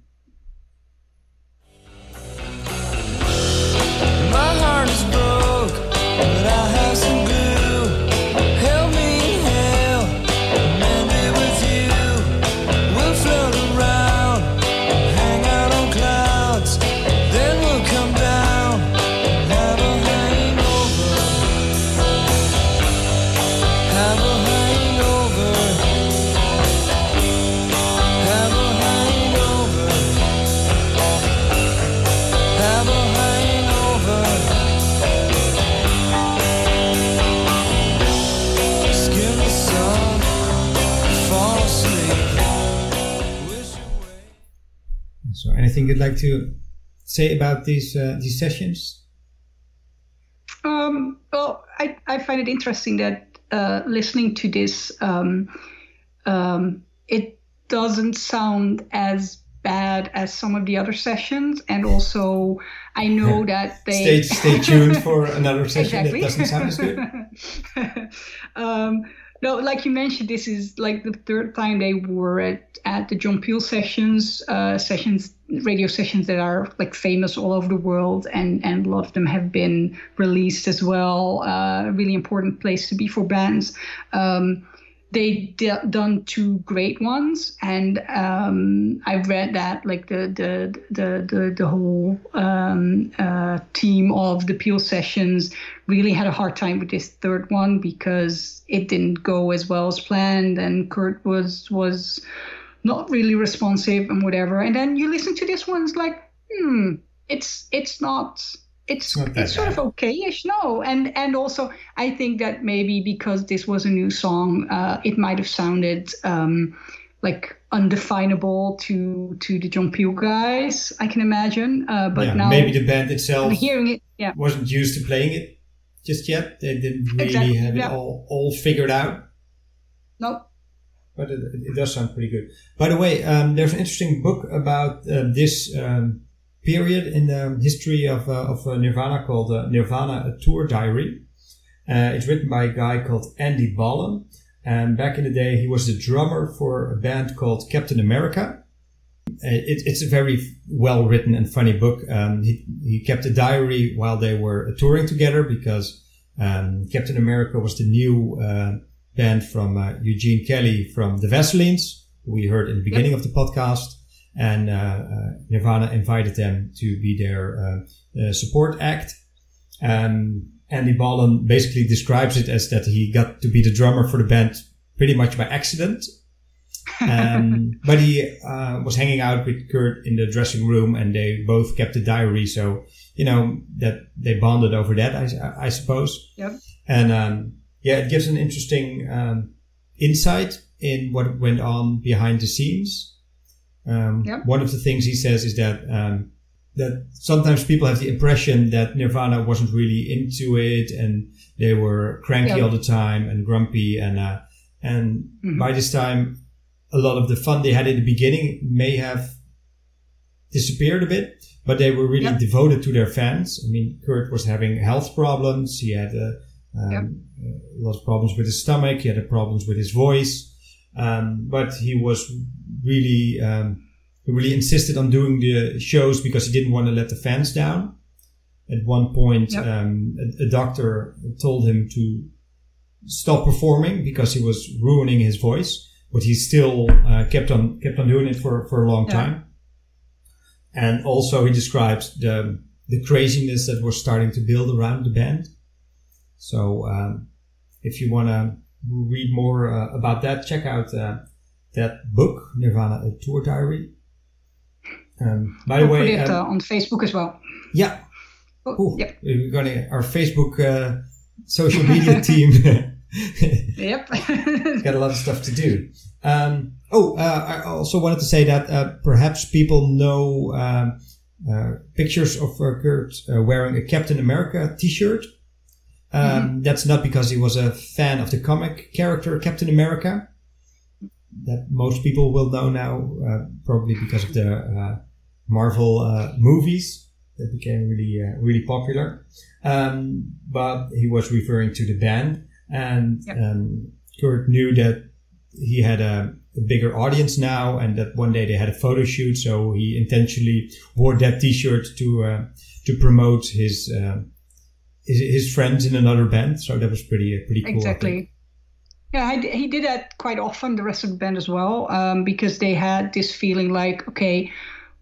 Anything you'd like to say about these uh, these sessions? Um, well, I, I find it interesting that uh, listening to this, um, um, it doesn't sound as bad as some of the other sessions, and also I know *laughs* that they stay stay tuned *laughs* for another session exactly. that doesn't sound as good. *laughs* um, no, like you mentioned, this is like the third time they were at, at the John Peel sessions, uh, sessions, radio sessions that are like famous all over the world, and and a lot of them have been released as well. Uh, really important place to be for bands. Um, they d- done two great ones, and um, i've read that like the the the the, the whole um, uh, team of the Peel sessions really had a hard time with this third one because it didn't go as well as planned, and Kurt was was not really responsive and whatever. And then you listen to this one, it's like, hmm, it's it's not it's it's, it's sort of okay-ish no and and also i think that maybe because this was a new song uh, it might have sounded um, like undefinable to to the john peel guys i can imagine uh, but yeah, now maybe the band itself hearing it yeah wasn't used to playing it just yet. They didn't really Exactly, have it all, all figured out. No, But it, it does sound pretty good. By the way, um, there's an interesting book about uh, this um, period in the history of, uh, of uh, Nirvana called uh, Nirvana A Tour Diary. Uh, it's written by a guy called Andy Bollen. And back in the day, he was the drummer for a band called Captain America. Uh, It, it's a very well written and funny book. Um, he, he kept a diary while they were touring together because um, Captain America was the new band from uh, Eugene Kelly from the Vaselines, who we heard in the beginning of the podcast. And uh, uh, Nirvana invited them to be their uh, uh, support act. Um, Andy Bollen basically describes it as that he got to be the drummer for the band pretty much by accident. Um, *laughs* but he uh, was hanging out with Kurt in the dressing room, and they both kept a diary. So you know that they bonded over that, I, I suppose. Yep. And um, yeah, it gives an interesting um, insight in what went on behind the scenes. Um, Yep. One of the things he says is that um, that sometimes people have the impression that Nirvana wasn't really into it, and they were cranky Yeah. all the time and grumpy, and uh, and Mhm. by this time, a lot of the fun they had in the beginning may have disappeared a bit, but they were really Yep. devoted to their fans. I mean, Kurt was having health problems. He had uh, um, a lot of problems with his stomach. He had problems with his voice. Um, but he was really, um, he really insisted on doing the shows because he didn't want to let the fans down. At one point, Yep. um, a, a doctor told him to stop performing because he was ruining his voice, but he still uh, kept on kept on doing it for, for a long Yeah. time. And also, he describes the the craziness that was starting to build around the band. So, um, if you want to read more uh, about that, check out uh, that book, Nirvana: A Tour Diary. Um, by the I'll way, it um, uh, on Facebook as well. yeah, Oh, Ooh, Yep. we're gonna our Facebook uh, social media *laughs* team Yep. *laughs* *laughs* got a lot of stuff to do. Um, oh, uh, I also wanted to say that uh, perhaps people know um, uh, pictures of uh, Kurt uh, wearing a Captain America T-shirt. Um, That's not because he was a fan of the comic character Captain America. That most people will know now, uh, probably because of the uh, Marvel uh, movies that became really, uh, really popular. Um, but he was referring to the band, and Yep. um, Kurt knew that he had a, a bigger audience now, and that one day they had a photo shoot, so he intentionally wore that T-shirt to uh, to promote his, uh, his his friends in another band. So that was pretty pretty cool. Exactly. Yeah, I he did that quite often, the rest of the band as well, um, because they had this feeling like, okay,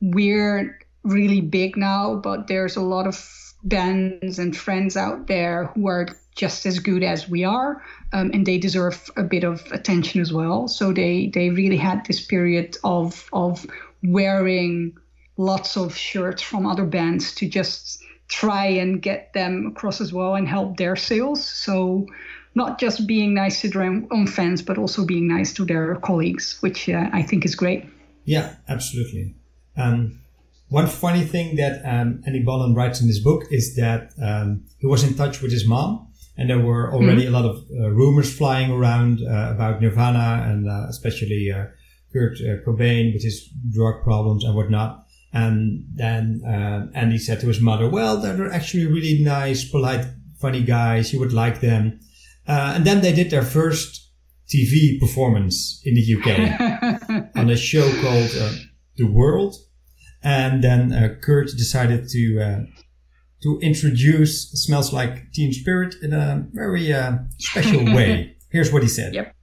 we're really big now, but there's a lot of bands and friends out there who are just as good as we are, um, and they deserve a bit of attention as well. So they they really had this period of of wearing lots of shirts from other bands to just try and get them across as well and help their sales. So not just being nice to their own fans, but also being nice to their colleagues, which uh, I think is great. Yeah, absolutely. Um, one funny thing that um, Andy Bollen writes in this book is that um, he was in touch with his mom, and there were already a lot of uh, rumors flying around uh, about Nirvana and uh, especially uh, Kurt uh, Cobain with his drug problems and whatnot. And then uh, Andy said to his mother, "Well, they're actually really nice, polite, funny guys. You would like them." Uh, and then they did their first TV performance in the UK *laughs* on a show called uh, The Word, and then uh, Kurt decided to uh, to introduce "Smells Like Teen Spirit" in a very uh, special *laughs* way. Here's what he said. Yep.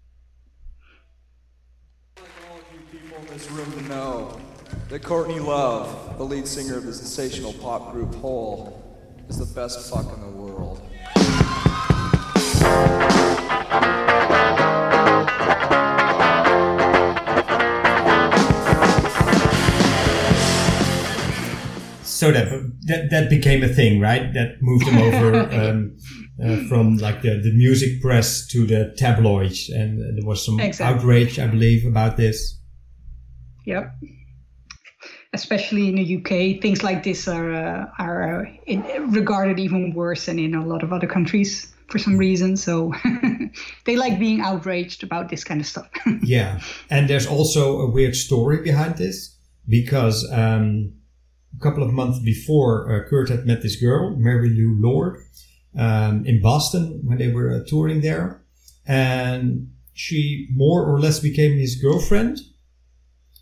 That Courtney Love, the lead singer of the sensational pop group Hole, is the best fuck in the world. So that that that became a thing, right? That moved them over *laughs* um, uh, from like the, the music press to the tabloids, and there was some Exactly. outrage, I believe, about this. Yep. Especially in the UK, things like this are uh, are uh, in, regarded even worse than in a lot of other countries for some reason. So *laughs* they like being outraged about this kind of stuff. *laughs* yeah, and there's also a weird story behind this because um, a couple of months before uh, Kurt had met this girl, Mary Lou Lord, um, in Boston when they were uh, touring there, and she more or less became his girlfriend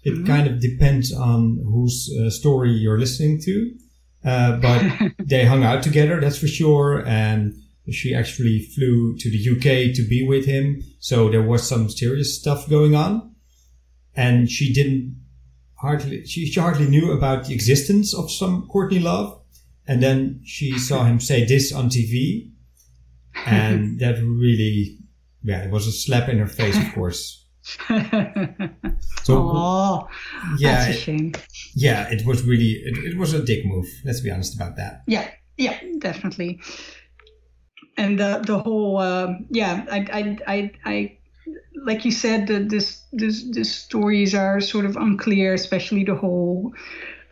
it mm-hmm. kind of depends on whose uh, story you're listening to. Uh, but *laughs* they hung out together, that's for sure. And she actually flew to the UK to be with him. So there was some serious stuff going on. And she didn't hardly, she, she hardly knew about the existence of some Courtney Love. And then she saw him say this on TV. *laughs* And that really, yeah, it was a slap in her face, of course. *laughs* so oh, yeah, that's a shame. Yeah, it was really it, it was a dick move. Let's be honest about that. Yeah, yeah, definitely. And the the whole uh, yeah, I I I. I like you said, the, this, this, this stories are sort of unclear, especially the whole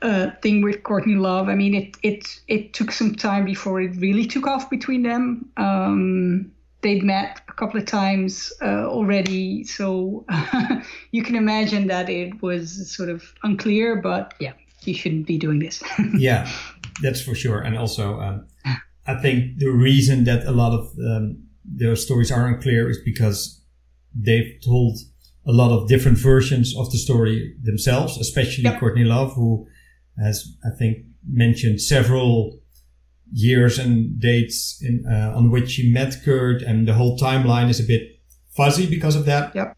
uh, thing with Courtney Love. I mean, it it it took some time before it really took off between them. Um, they'd met a couple of times uh, already, so *laughs* you can imagine that it was sort of unclear. But yeah, you shouldn't be doing this. *laughs* yeah, that's for sure. And also, um, I think the reason that a lot of um, those stories are unclear is because they've told a lot of different versions of the story themselves, especially yep. Courtney Love, who has, I think, mentioned several years and dates in, uh, on which he met Kurt, and the whole timeline is a bit fuzzy because of that. Yep.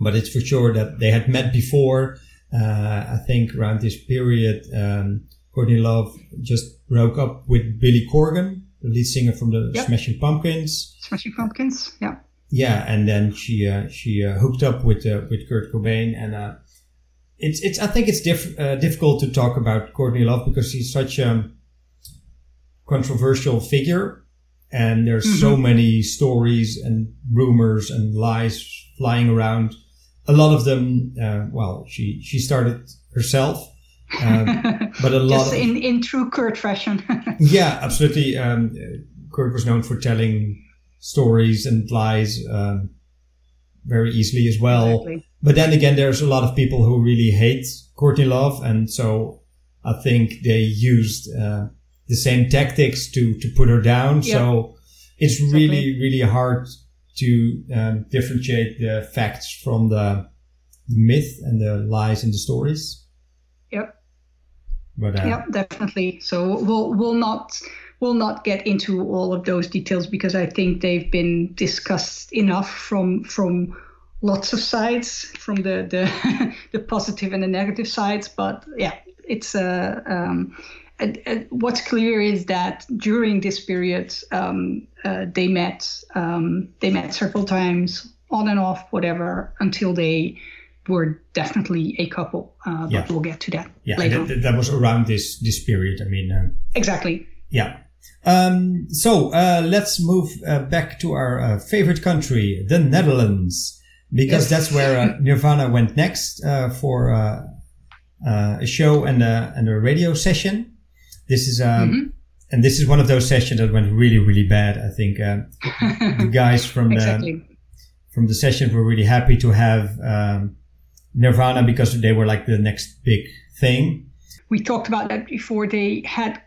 But it's for sure that they had met before. Uh, I think around this period, um, Courtney Love just broke up with Billy Corgan, the lead singer from the yep. Smashing Pumpkins. Smashing Pumpkins, yeah. Yeah, and then she uh, she uh, hooked up with uh, with Kurt Cobain, and uh, it's it's I think it's diff- uh, difficult to talk about Courtney Love because she's such a um, controversial figure and there's mm-hmm. so many stories and rumors and lies flying around a lot of them uh, well she she started herself uh, *laughs* but a lot Just in in true kurt fashion *laughs* yeah absolutely um, kurt was known for telling stories and lies um, very easily as well exactly. but then again there's a lot of people who really hate courtney love and so i think they used uh, the same tactics to to put her down. So it's exactly. really really hard to um, differentiate the facts from the myth and the lies and the stories. Yep. But, uh, yep, definitely. So we'll we'll not we'll not get into all of those details because I think they've been discussed enough from from lots of sides, from the the, *laughs* the positive and the negative sides. But yeah, it's a uh, um, what's clear is that during this period, um, uh, they met. Um, they met several times, on and off, whatever, until they were definitely a couple. Uh, but yeah. we'll get to that yeah, later. That, that, was around this this period. I mean, uh, exactly. Yeah. Um, so uh, let's move uh, back to our uh, favorite country, the Netherlands, because yes. that's where *laughs* Nirvana went next for a show and a, and a radio session. This is um, mm-hmm. and this is one of those sessions that went really really bad. I think uh, *laughs* the guys from exactly. the from the session were really happy to have um, Nirvana because they were like the next big thing. We talked about that before. They had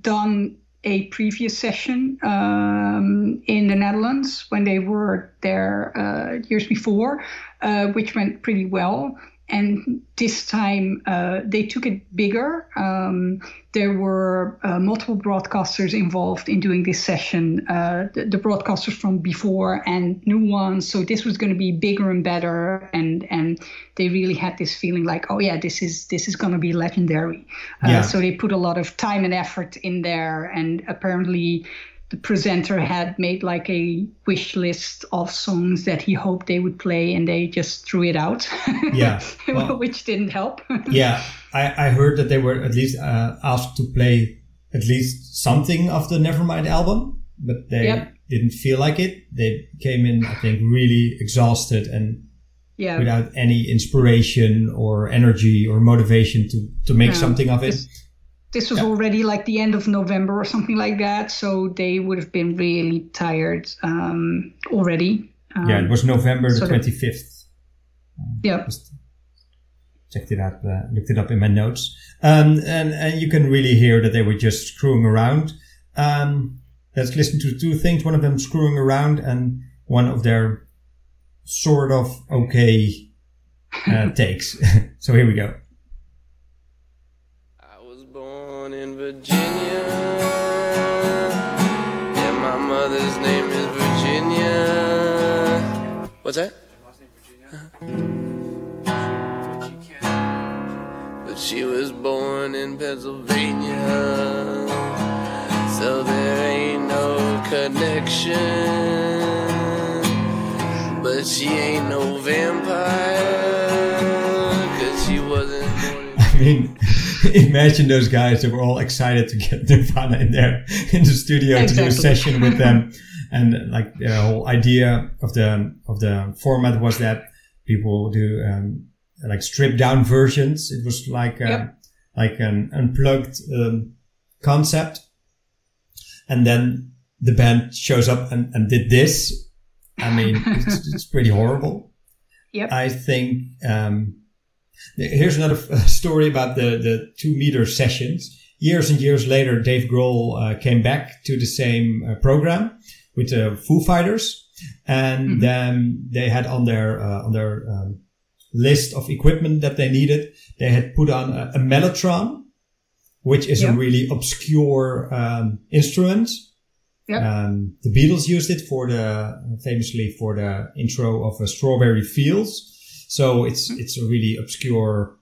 done a previous session um, in the Netherlands when they were there uh, years before, uh, which went pretty well and this time uh, they took it bigger. Um, there were uh, multiple broadcasters involved in doing this session, uh, the, the, broadcasters from before and new ones. So this was going to be bigger and better, and and they really had this feeling like, oh yeah, this is this is going to be legendary. Uh, yeah. So they put a lot of time and effort in there, and apparently the presenter had made like a wish list of songs that he hoped they would play and they just threw it out yeah *laughs* well, *laughs* which didn't help *laughs* yeah I, I heard that they were at least uh, asked to play at least something of the nevermind album but they yep. didn't feel like it they came in i think really exhausted and yeah. without any inspiration or energy or motivation to to make No, something of it. This was Yeah. already like the end of November or something like that, so they would have been really tired um, already. Um, yeah, it was November the sort of- twenty fifth. yeah. Just checked it out, uh, looked it up in my notes, um, and and you can really hear that they were just screwing around. Um, let's listen to two things. One of them screwing around, and one of their sort of okay uh, *laughs* takes. *laughs* so here we go. I was born in Virginia, and my mother's name is Virginia. What's that? Virginia But she was born in Pennsylvania, so there ain't no connection. But she ain't no vampire, cause she wasn't born in *laughs* I mean, *laughs* imagine those guys that were all excited to get *laughs* Nirvana in there in the studio to do a session with *laughs* them, and like the whole idea of the of the format was that people do um, like stripped down versions. It was like uh, Yep. like an unplugged um, concept, and then the band shows up and, and did this. I mean, it's, it's pretty horrible. Yep. I think. Um, Here's another f- story about the, the two meter sessions. Years and years later, Dave Grohl uh, came back to the same uh, program with the Foo Fighters, and then they had on their uh, on their um, list of equipment that they needed, they had put on a, a mellotron, which is a really obscure um, instrument. Yep. Um, the Beatles used it for the famously for the intro of uh, Strawberry Fields. So it's it's a really obscure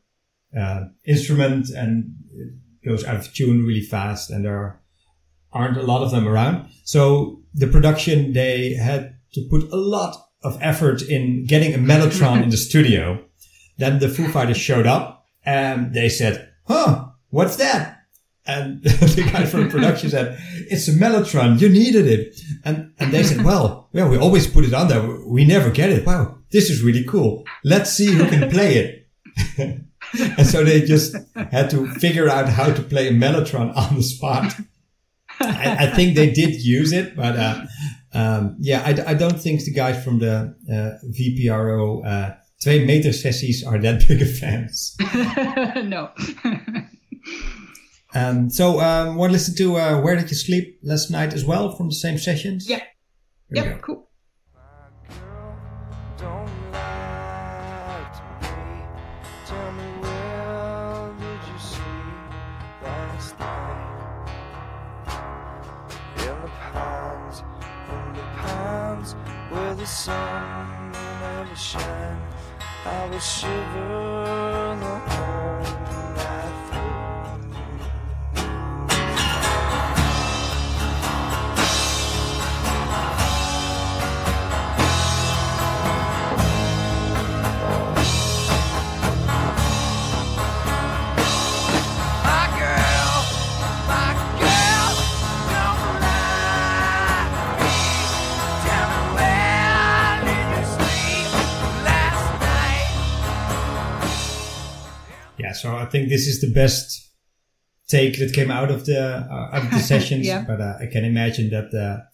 uh, instrument and it goes out of tune really fast, and there aren't a lot of them around. So the production they had to put a lot of effort in getting a mellotron in the *laughs* studio. Then the Foo Fighters showed up and they said, "Huh, what's that?" And *laughs* the guy from production said, "It's a mellotron. You needed it." And and they said, "Well, yeah, we always put it on there. We never get it. Wow, this is really cool. Let's see who can play it." *laughs* and so they just had to figure out how to play a mellotron on the spot. I, I think they did use it, but uh, um, yeah, I, I don't think the guys from the uh, VPRO uh, twee meter sessies are that big of fans. *laughs* no. *laughs* Um, so, um, want to listen to uh, "Where Did You Sleep Last Night" as well from the same sessions? yeah. Here Yep. Cool. Sun never shine. I will shiver the so I think this is the best take that came out of the uh, out of the *laughs* sessions. Yeah. But uh, I can imagine that the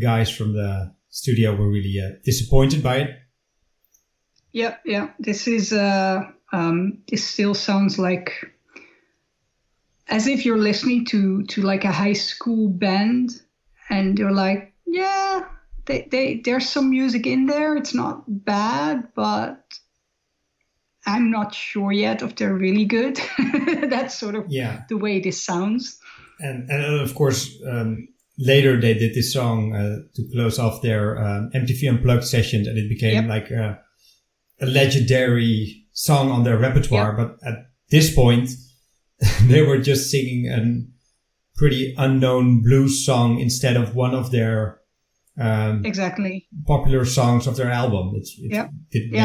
guys from the studio were really uh, disappointed by it. Yeah, Yeah. This is. Uh, um, this still sounds like as if you're listening to to like a high school band, and you're like, yeah, they, they there's some music in there. It's not bad, but I'm not sure yet if they're really good. *laughs* That's sort of Yeah. the way this sounds. And, and uh, of course, um, later they did this song uh, to close off their um, MTV Unplugged sessions, and it became Yep. like a, a legendary song on their repertoire. But at this point, *laughs* they were just singing a pretty unknown blues song instead of one of their um, Exactly. popular songs of their album. It's, it yeah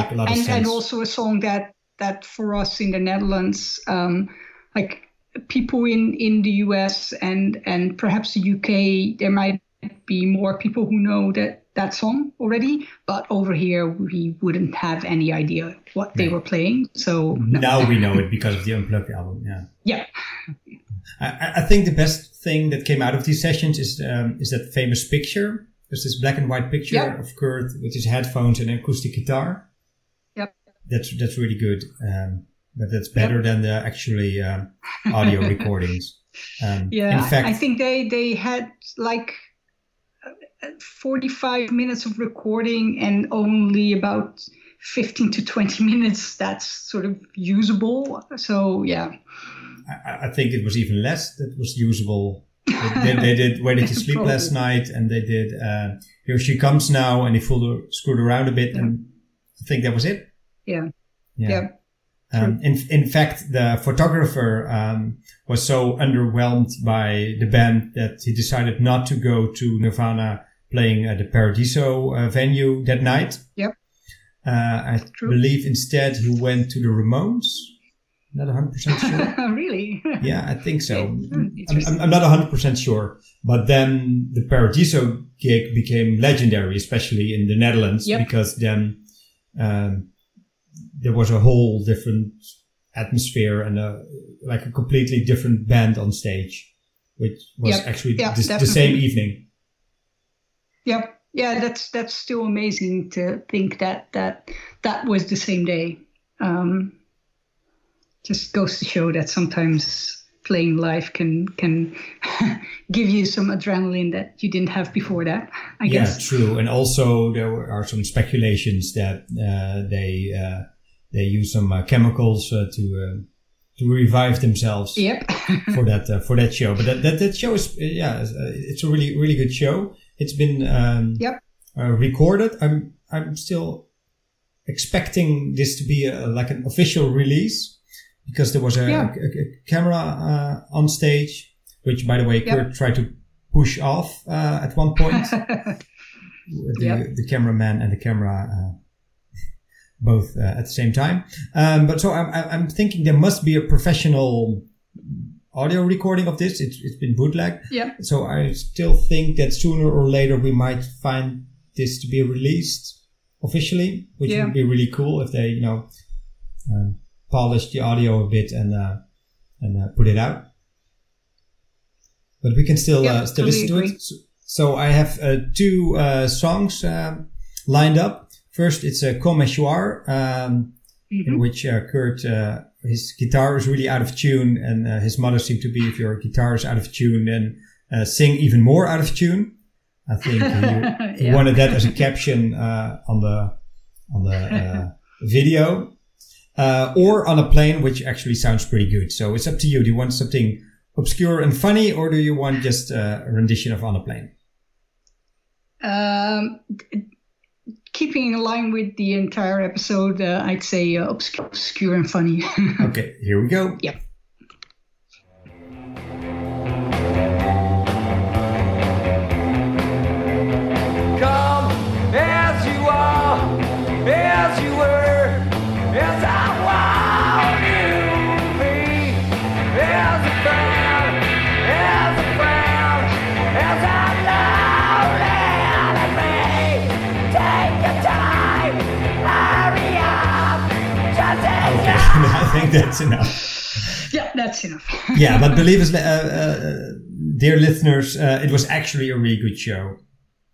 make a lot of and, sense. and also a song that that for us in the netherlands um like people in in the us and and perhaps the uk there might be more people who know that that song already, but over here we wouldn't have any idea what they Right. were playing. So no. Now we know it because of the Unplugged album. Yeah. yeah, I- I, I think the best thing that came out of these sessions is um, is that famous picture. There's this black and white picture Yeah. of Kurt with his headphones and an acoustic guitar. Yep. That's that's really good. Um, but that's better than the actually um, audio *laughs* recordings. Um, yeah. In fact, I think they they had like. uh, 45 minutes of recording and only about 15 to 20 minutes that's sort of usable so yeah I, I think it was even less that was usable. They, they *laughs* did Where Did You Sleep Last Night, and they did uh, Here She Comes Now, and they fooled, screwed around a bit, and I think that was it. yeah Yeah. yeah Um, in, in fact, the photographer um, was so underwhelmed by the band that he decided not to go to Nirvana playing at the Paradiso uh, venue that night. Yep. Uh, I True. believe instead he went to the Ramones. Not 100% sure. *laughs* really *laughs* yeah, I think so. Hmm, I'm. I'm, I'm not 100% sure. But then the Paradiso gig became legendary, especially in the Netherlands, Yep. because then um, there was a whole different atmosphere and a, like a completely different band on stage, which was Yep. actually Yep, the, the same evening. Yeah, yeah, that's that's still amazing to think that that that was the same day. Um, just goes to show that sometimes playing live can can *laughs* give you some adrenaline that you didn't have before that. I yeah, guess. true. And also there are some speculations that uh, they uh, they use some uh, chemicals uh, to uh, to revive themselves. Yep. *laughs* for that uh, for that show. But that that, that show is uh, yeah, it's, it's a really really good show. It's been um, Yep. uh, recorded. I'm I'm still expecting this to be a, like an official release because there was a, Yeah. a- a camera uh, on stage, which by the way Yep. Kurt tried to push off uh, at one point. *laughs* the, Yep. the cameraman and the camera uh, both uh, at the same time. Um, but so I'm, I'm I'm thinking there must be a professional audio recording of this. It's, it's been bootleg. yeah. So I still think that sooner or later we might find this to be released officially, which Yeah. would be really cool if they, you know, um, polish the audio a bit and uh, and uh, put it out. But we can still uh, still totally listen to it. So, so I have uh, two uh, songs um lined up. First, it's a Comme Suis, um, Mm-hmm. in which uh, Kurt, uh, his guitar is really out of tune, and uh, his mother seemed to be, if your guitar is out of tune, then uh, sing even more out of tune. I think he, *laughs* he Yeah. wanted that as a caption uh, on the on the uh, *laughs* video, uh, or On a Plain, which actually sounds pretty good. So it's up to you. Do you want something obscure and funny, or do you want just uh, a rendition of On a Plain? Um, keeping in line with the entire episode, uh, I'd say uh, obscure, obscure and funny. *laughs* Okay, here we go. yep. That's enough. *laughs* Yeah, that's enough. *laughs* yeah, but believe us, uh, uh, dear listeners, uh, it was actually a really good show.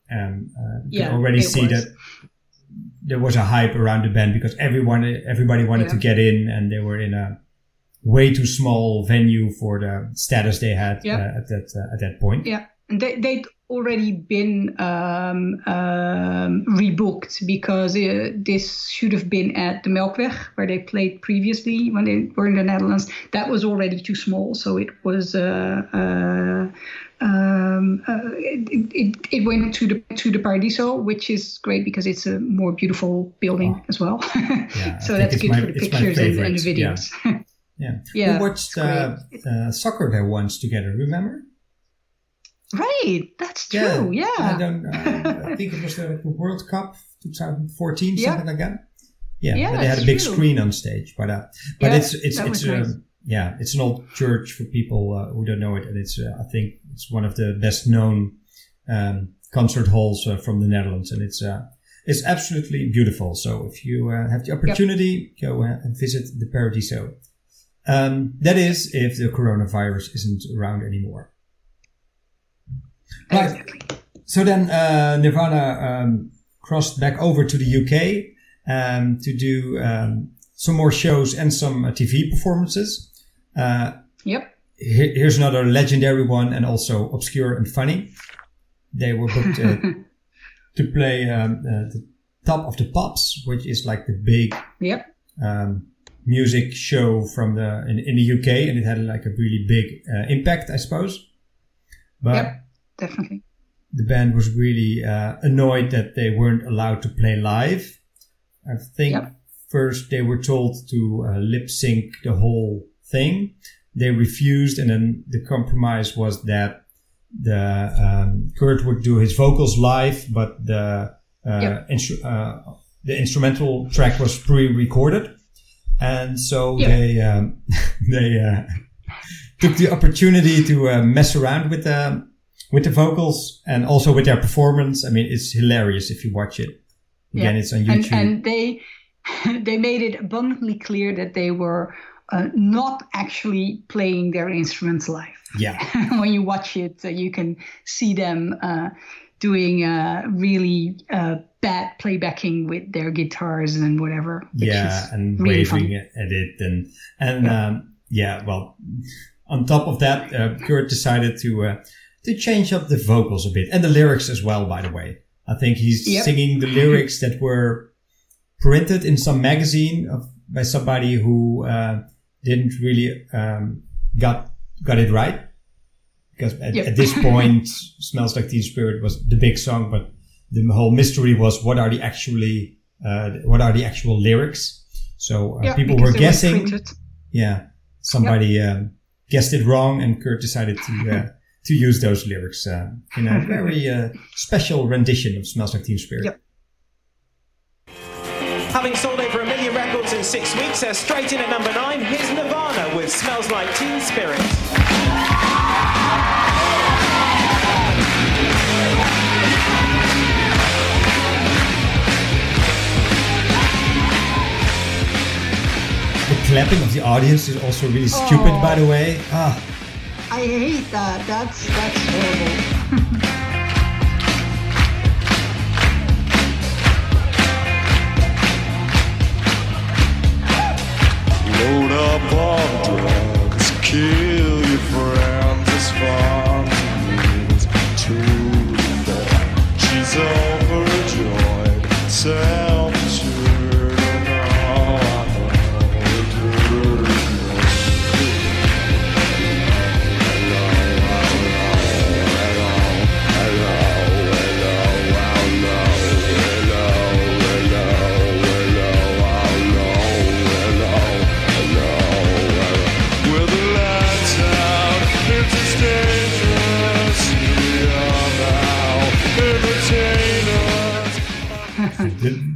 Um, uh, you Yeah, can already see was. that there was a hype around the band because everyone, everybody wanted to get in, and they were in a way too small venue for the status they had Yeah. uh, at that uh, at that point. Yeah, and they, they'd already been um, um, rebooked because uh, this should have been at the Melkweg where they played previously when they were in the Netherlands. That was already too small, so it was. Uh, uh, um, uh, it, it, it went to the to the Paradiso, which is great because it's a more beautiful building Oh. as well. *laughs* I so think that's good my- for the pictures and, and the videos. Yeah, *laughs* Yeah, we watched uh, uh, soccer there once together. Remember? Right, that's true. Yeah, I, don't, uh, I think it was the World Cup 2014, Yeah. something like that. Yeah, Yeah, they had a big true. screen on stage, but uh, but Yeah, it's it's it's nice. um, yeah, it's an old church for people uh, who don't know it, and it's uh, I think it's one of the best known um, concert halls uh, from the Netherlands, and it's uh, it's absolutely beautiful. So if you uh, have the opportunity, go uh, and visit the Paradiso. Um, that is, if the coronavirus isn't around anymore. Right. Exactly. So then uh, Nirvana um, crossed back over to the UK um, to do um, some more shows and some uh, TV performances. Uh, Yep. here- here's another legendary one and also obscure and funny. They were booked uh, *laughs* to play um, uh, the Top of the Pops, which is like the big Yep. um, music show from the in, in the UK, and it had like a really big uh, impact, I suppose. But Yep. Definitely. the band was really uh, annoyed that they weren't allowed to play live. I think Yep. first they were told to uh, lip sync the whole thing. They refused, and then the compromise was that the um, Kurt would do his vocals live, but the uh, Yep. instru- uh, the instrumental track was pre-recorded, and so Yeah. they um, *laughs* they uh, *laughs* took the opportunity to uh, mess around with the with the vocals and also with their performance. I mean, it's hilarious if you watch it. Again, Yeah. it's on And YouTube. and they *laughs* they made it abundantly clear that they were uh, not actually playing their instruments live. yeah, *laughs* when you watch it, uh, you can see them uh, doing uh, really uh, bad playbacking with their guitars and whatever. yeah, and really waving funny. at it and and yeah. Um, yeah, well, on top of that, uh, Kurt decided to uh, to change up the vocals a bit and the lyrics as well. By the way, I think he's Yep. singing the lyrics that were printed in some magazine of, by somebody who uh, didn't really um, got got it right because at, Yep. at this *laughs* point, "Smells Like Teen Spirit" was the big song, but the whole mystery was what are the actually uh, what are the actual lyrics. So uh, Yeah, people were guessing. Yeah, somebody um, guessed it wrong, and Kurt decided to uh, to use those lyrics uh, in a *laughs* very uh, special rendition of "Smells Like Teen Spirit." Yep. Having sold over a million records in six weeks, they're straight in at number nine. Here's Nirvana with Smells Like Teen Spirit. The clapping of the audience is also really stupid, by the way. Ah, I hate that. That's that's horrible. Load up on drugs, kill your friends the She's overjoyed, self-assured,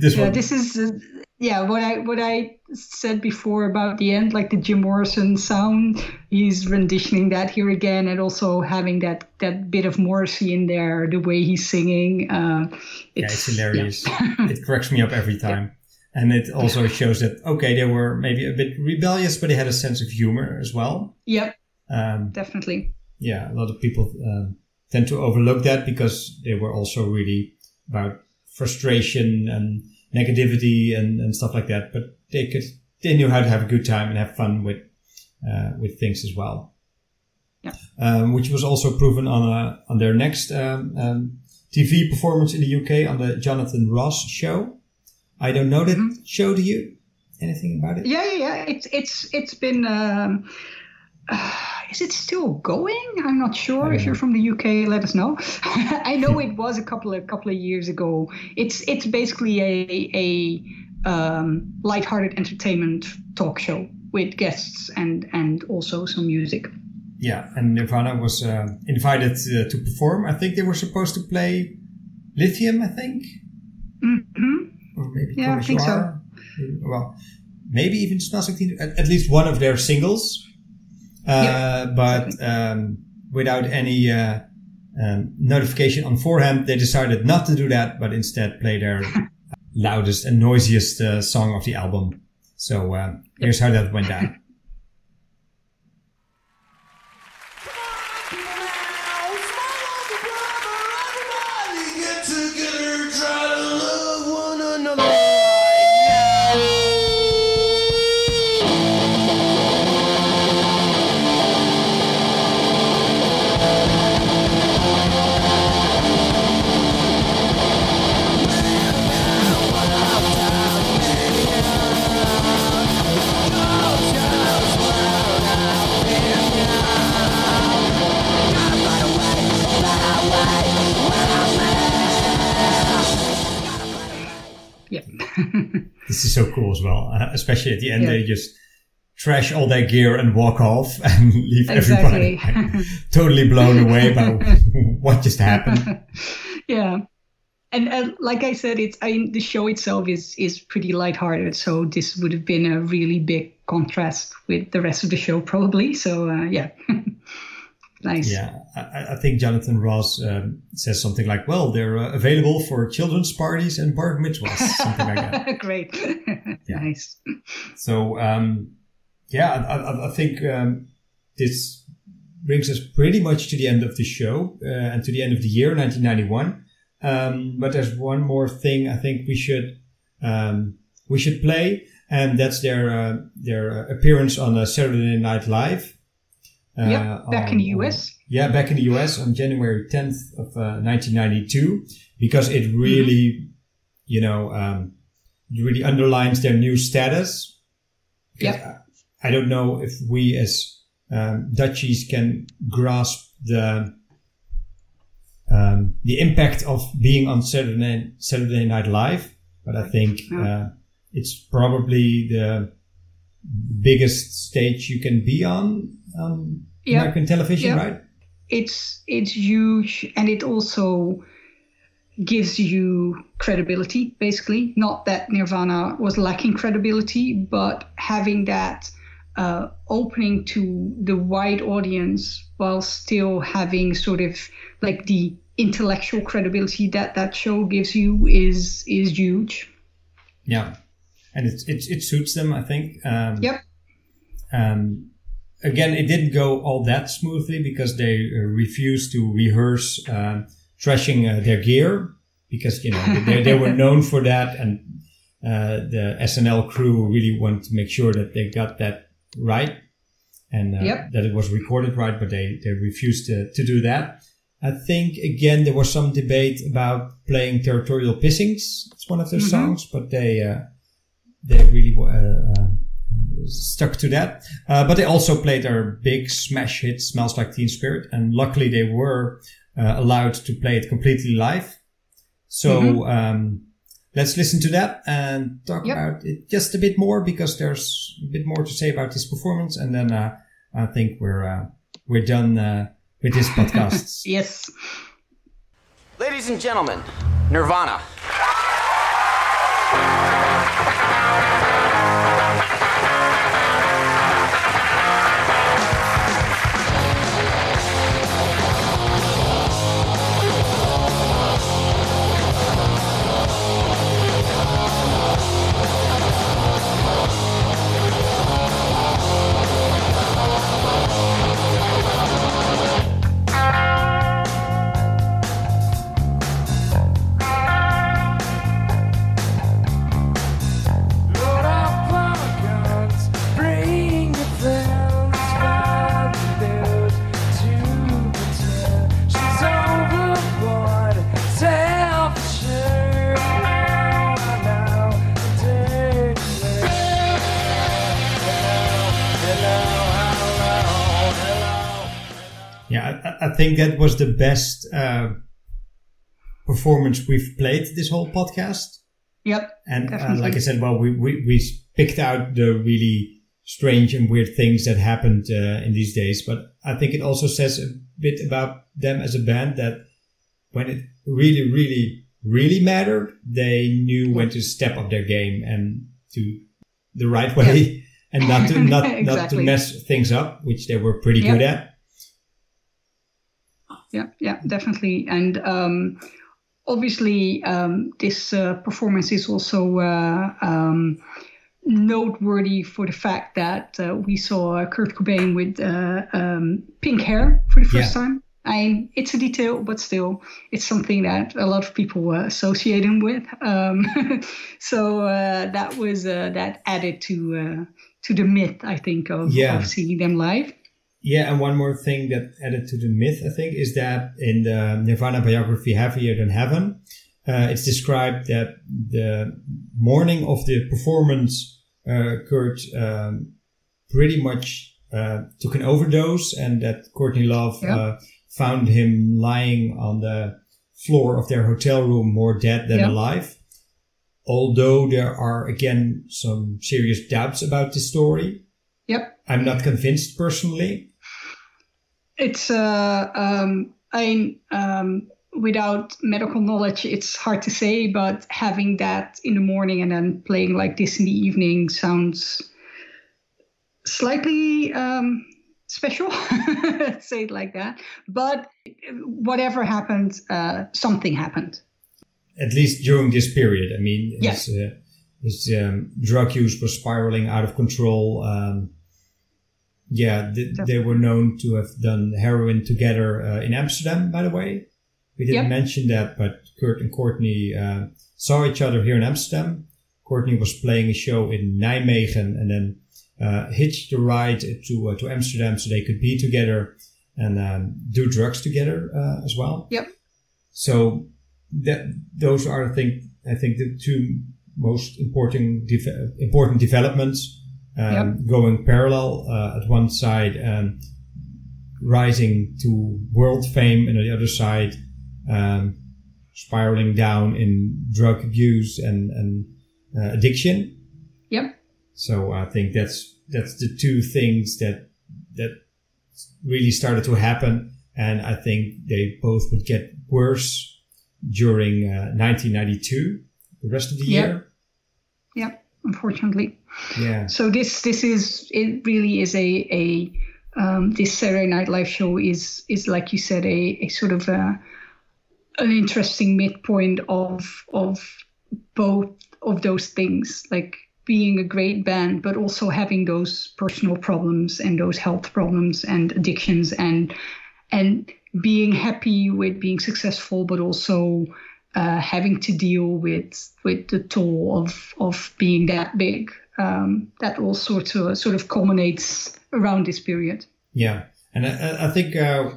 this Yeah, one. this is uh, yeah what I what I said before about the end, like the Jim Morrison sound. He's renditioning that here again, and also having that that bit of Morrissey in there, the way he's singing. Uh, yeah, it's, it's hilarious. *laughs* it cracks me up every time. And it also shows that, okay, they were maybe a bit rebellious, but they had a sense of humor as well. Yep, Um, definitely. yeah, a lot of people um, tend to overlook that because they were also really about frustration and negativity and, and stuff like that. But they could, they knew how to have a good time and have fun with, uh, with things as well. Yeah. Um, which was also proven on a, on their next um, um, TV performance in the UK on the Jonathan Ross show. I don't know that show. Do you anything about it? Yeah, yeah, yeah. It's it's it's been. Um, uh, is it still going? I'm not sure. If you're from the UK, let us know. *laughs* I know it was a couple of couple of years ago. It's it's basically a a um, lighthearted entertainment talk show with guests and and also some music. Yeah, and Nirvana was uh, invited uh, to perform. I think they were supposed to play Lithium. I think, hmm or maybe Yeah, I think so. Well, maybe even Smells Like Teen. At, at least one of their singles, Yeah, but um, without any uh, um, notification on forehand, they decided not to do that, but instead play their *laughs* loudest and noisiest uh, song of the album. So uh, here's how that went down. *laughs* This is so cool as well, uh, especially at the end. Yeah. They just trash all their gear and walk off *laughs* and leave Exactly. everybody *laughs* totally blown away by what just happened. yeah. And uh, like I said, it's I the show itself is is pretty lighthearted, so this would have been a really big contrast with the rest of the show, probably. So uh, yeah, nice. Yeah, I, I think Jonathan Ross um, says something like, "Well, they're uh, available for children's parties and bar mitzvahs, something like that." *laughs* Great, *laughs* nice. So, um, yeah, I, I, I think um, this brings us pretty much to the end of the show uh, and to the end of the year, 1991. Um, but there's one more thing I think we should um, we should play, and that's their uh, their appearance on uh, Saturday Night Live. Uh, Yep, back in the on- US. yeah, back in the US on January 10th of uh, 1992, because it really, you know, um, really underlines their new status. Yep. I, I don't know if we as um, Dutchies can grasp the um, the impact of being on Saturday Saturday Night Live, but I think uh, it's probably the biggest stage you can be on on Yeah. American television, Yeah. right? it's it's huge and it also gives you credibility basically not that nirvana was lacking credibility but having that uh, opening to the wide audience while still having sort of like the intellectual credibility that that show gives you is is huge Yeah, and it it, it suits them, I think. Um, Yep. Um, again, it didn't go all that smoothly because they uh, refused to rehearse um trashing uh, their gear because you know they, they were known for that, and uh, the SNL crew really wanted to make sure that they got that right and uh, Yep. that it was recorded right, but they they refused to, to do that. I think again there was some debate about playing territorial pissings. It's one of their songs, but they uh, they really uh, uh, stuck to that. Uh, but they also played their big smash hit "Smells Like Teen Spirit," and luckily they were uh, allowed to play it completely live. So um, let's listen to that and talk Yep. about it just a bit more because there's a bit more to say about this performance, and then uh, I think we're uh, we're done uh, with this podcast. *laughs* yes Ladies and gentlemen, Nirvana. I, I think that was the best uh, performance we've played this whole podcast. yep And uh, like I said, well, we, we, we picked out the really strange and weird things that happened uh, in these days. But I think it also says a bit about them as a band that when it really, really, really mattered, they knew when to step up their game and to the right way *laughs* and not to not, *laughs* not to mess things up, which they were pretty Yep. good at. Yeah, yeah, definitely. And um, obviously, um, this uh, performance is also uh, um, noteworthy for the fact that uh, we saw Kurt Cobain with uh, um, pink hair for the first Yeah. time. I, it's a detail, but still, it's something that a lot of people uh, associate him with. Um, *laughs* so uh, that was uh, that added to uh, to the myth, I think, of, Yeah. of seeing them live. Yeah, and one more thing that added to the myth, I think, is that in the Nirvana biography Heavier Than Heaven, uh, it's described that the morning of the performance, uh, Kurt um, pretty much uh, took an overdose, and that Courtney Love Yeah. uh, found him lying on the floor of their hotel room more dead than Yeah. alive. Although there are again some serious doubts about this story, Yep. I'm not convinced personally. It's uh, um, I um, without medical knowledge, it's hard to say. But having that in the morning and then playing like this in the evening sounds slightly um, special. *laughs* say it like that. But whatever happened, uh, something happened. at least during this period. I mean, Yeah. his, uh, his um, drug use was spiraling out of control. Um, yeah, th- they were known to have done heroin together uh, in Amsterdam, by the way. We didn't Yep. mention that, but Kurt and Courtney uh, saw each other here in Amsterdam. Courtney was playing a show in Nijmegen and then uh, hitched a ride to uh, to Amsterdam so they could be together and um, do drugs together uh, as well. Yep. So that those are, I think, I think the two most important deve- important developments um, going parallel. Uh, at one side, and rising to world fame, and on the other side, um, spiraling down in drug abuse and and uh, addiction. Yep. So I think that's that's the two things that that really started to happen, and I think they both would get worse during uh, 1992, the rest of the Yeah. year. Yep. Unfortunately. Yeah, So this this is it really is a a um, this Saturday Night Live show is is like you said a, a sort of a, an interesting midpoint of of both of those things like being a great band but also having those personal problems and those health problems and addictions and and being happy with being successful but also uh, having to deal with with the toll of of being that big um, that all sort of sort of culminates around this period yeah, and I, I think uh,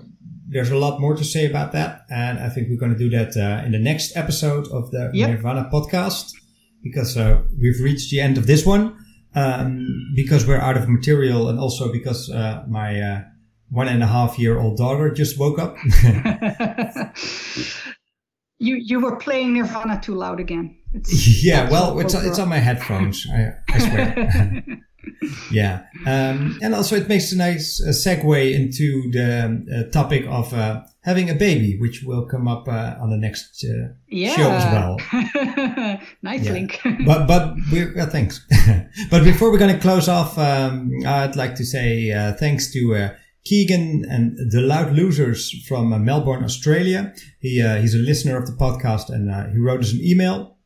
there's a lot more to say about that, and I think we're going to do that uh, in the next episode of the Yep. Nirvana podcast because uh, we've reached the end of this one. Um, because we're out of material, and also because uh, my uh, one and a half year old daughter just woke up. *laughs* *laughs* you you were playing Nirvana too loud again It's- *laughs* yeah, well, it's woke it's on my headphones. I, I swear. *laughs* yeah, um, and also it makes a nice uh, segue into the uh, topic of uh, having a baby, which will come up uh, on the next uh, yeah show as well. *laughs* nice Yeah. link But but we uh, thanks. but before we're gonna close off, um, I'd like to say uh, thanks to. Keegan and the Loud Losers from uh, Melbourne, Australia. He uh, he's a listener of the podcast and uh, he wrote us an email.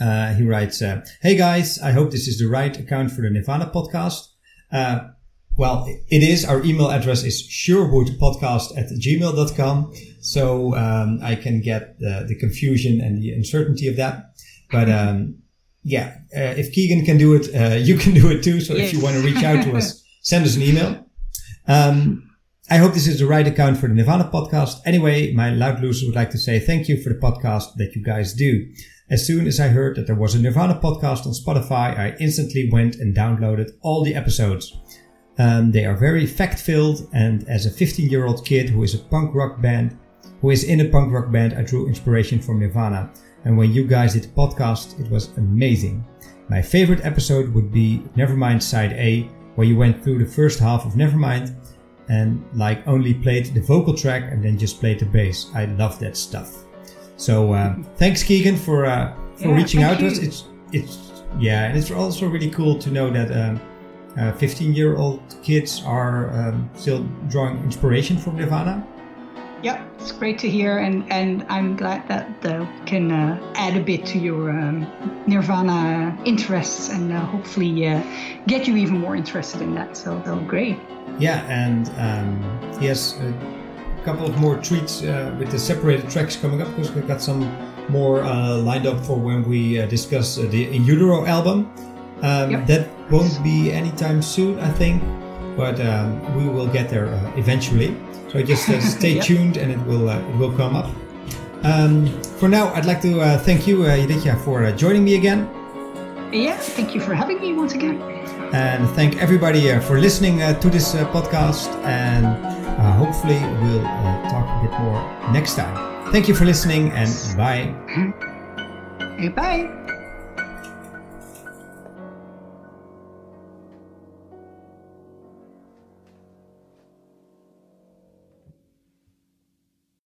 Uh, he writes, uh, "Hey guys, I hope this is the right account for the Nirvana podcast. Uh, well, it is. Our email address is surewoodpodcast at gmail.com. So um, I can get the, the confusion and the uncertainty of that. But um, yeah, uh, if Keegan can do it, uh, *laughs* you can do it too. So if you want to reach out to us, *laughs* send us an email. Um, I hope this is the right account for the Nirvana podcast. Anyway, my loud loser would like to say thank you for the podcast that you guys do. As soon as I heard that there was a Nirvana podcast on Spotify, I instantly went and downloaded all the episodes. Um, they are very fact filled, and as a 15 year old kid who is a punk rock band, who is in a punk rock band, I drew inspiration from Nirvana. And when you guys did the podcast, it was amazing. My favorite episode would be Nevermind Side A, where you went through the first half of Nevermind and like only played the vocal track and then just played the bass. I love that stuff. So um, *laughs* thanks, Keegan, for uh, for Yeah, reaching out to us. It's it's yeah, and it's also really cool to know that um, uh, 15 year old kids are um, still drawing inspiration from Nirvana. Yep, it's great to hear, and, and I'm glad that uh, can uh, add a bit to your um, Nirvana interests and uh, hopefully uh, get you even more interested in that. So, so great. Yeah, and um, has a couple of more treats uh, with the separated tracks coming up because we've got some more uh, lined up for when we uh, discuss uh, the In Utero album. Um, Yep. That won't be anytime soon, I think, but um, we will get there uh, eventually. So just uh, stay *laughs* Yep. tuned, and it will uh, it will come up. Um, for now, I'd like to uh, thank you, uh, for uh, joining me again. Yeah, thank you for having me once again. And thank everybody uh, for listening uh, to this uh, podcast. And uh, hopefully, we'll uh, talk a bit more next time. Thank you for listening and bye. *laughs* Bye.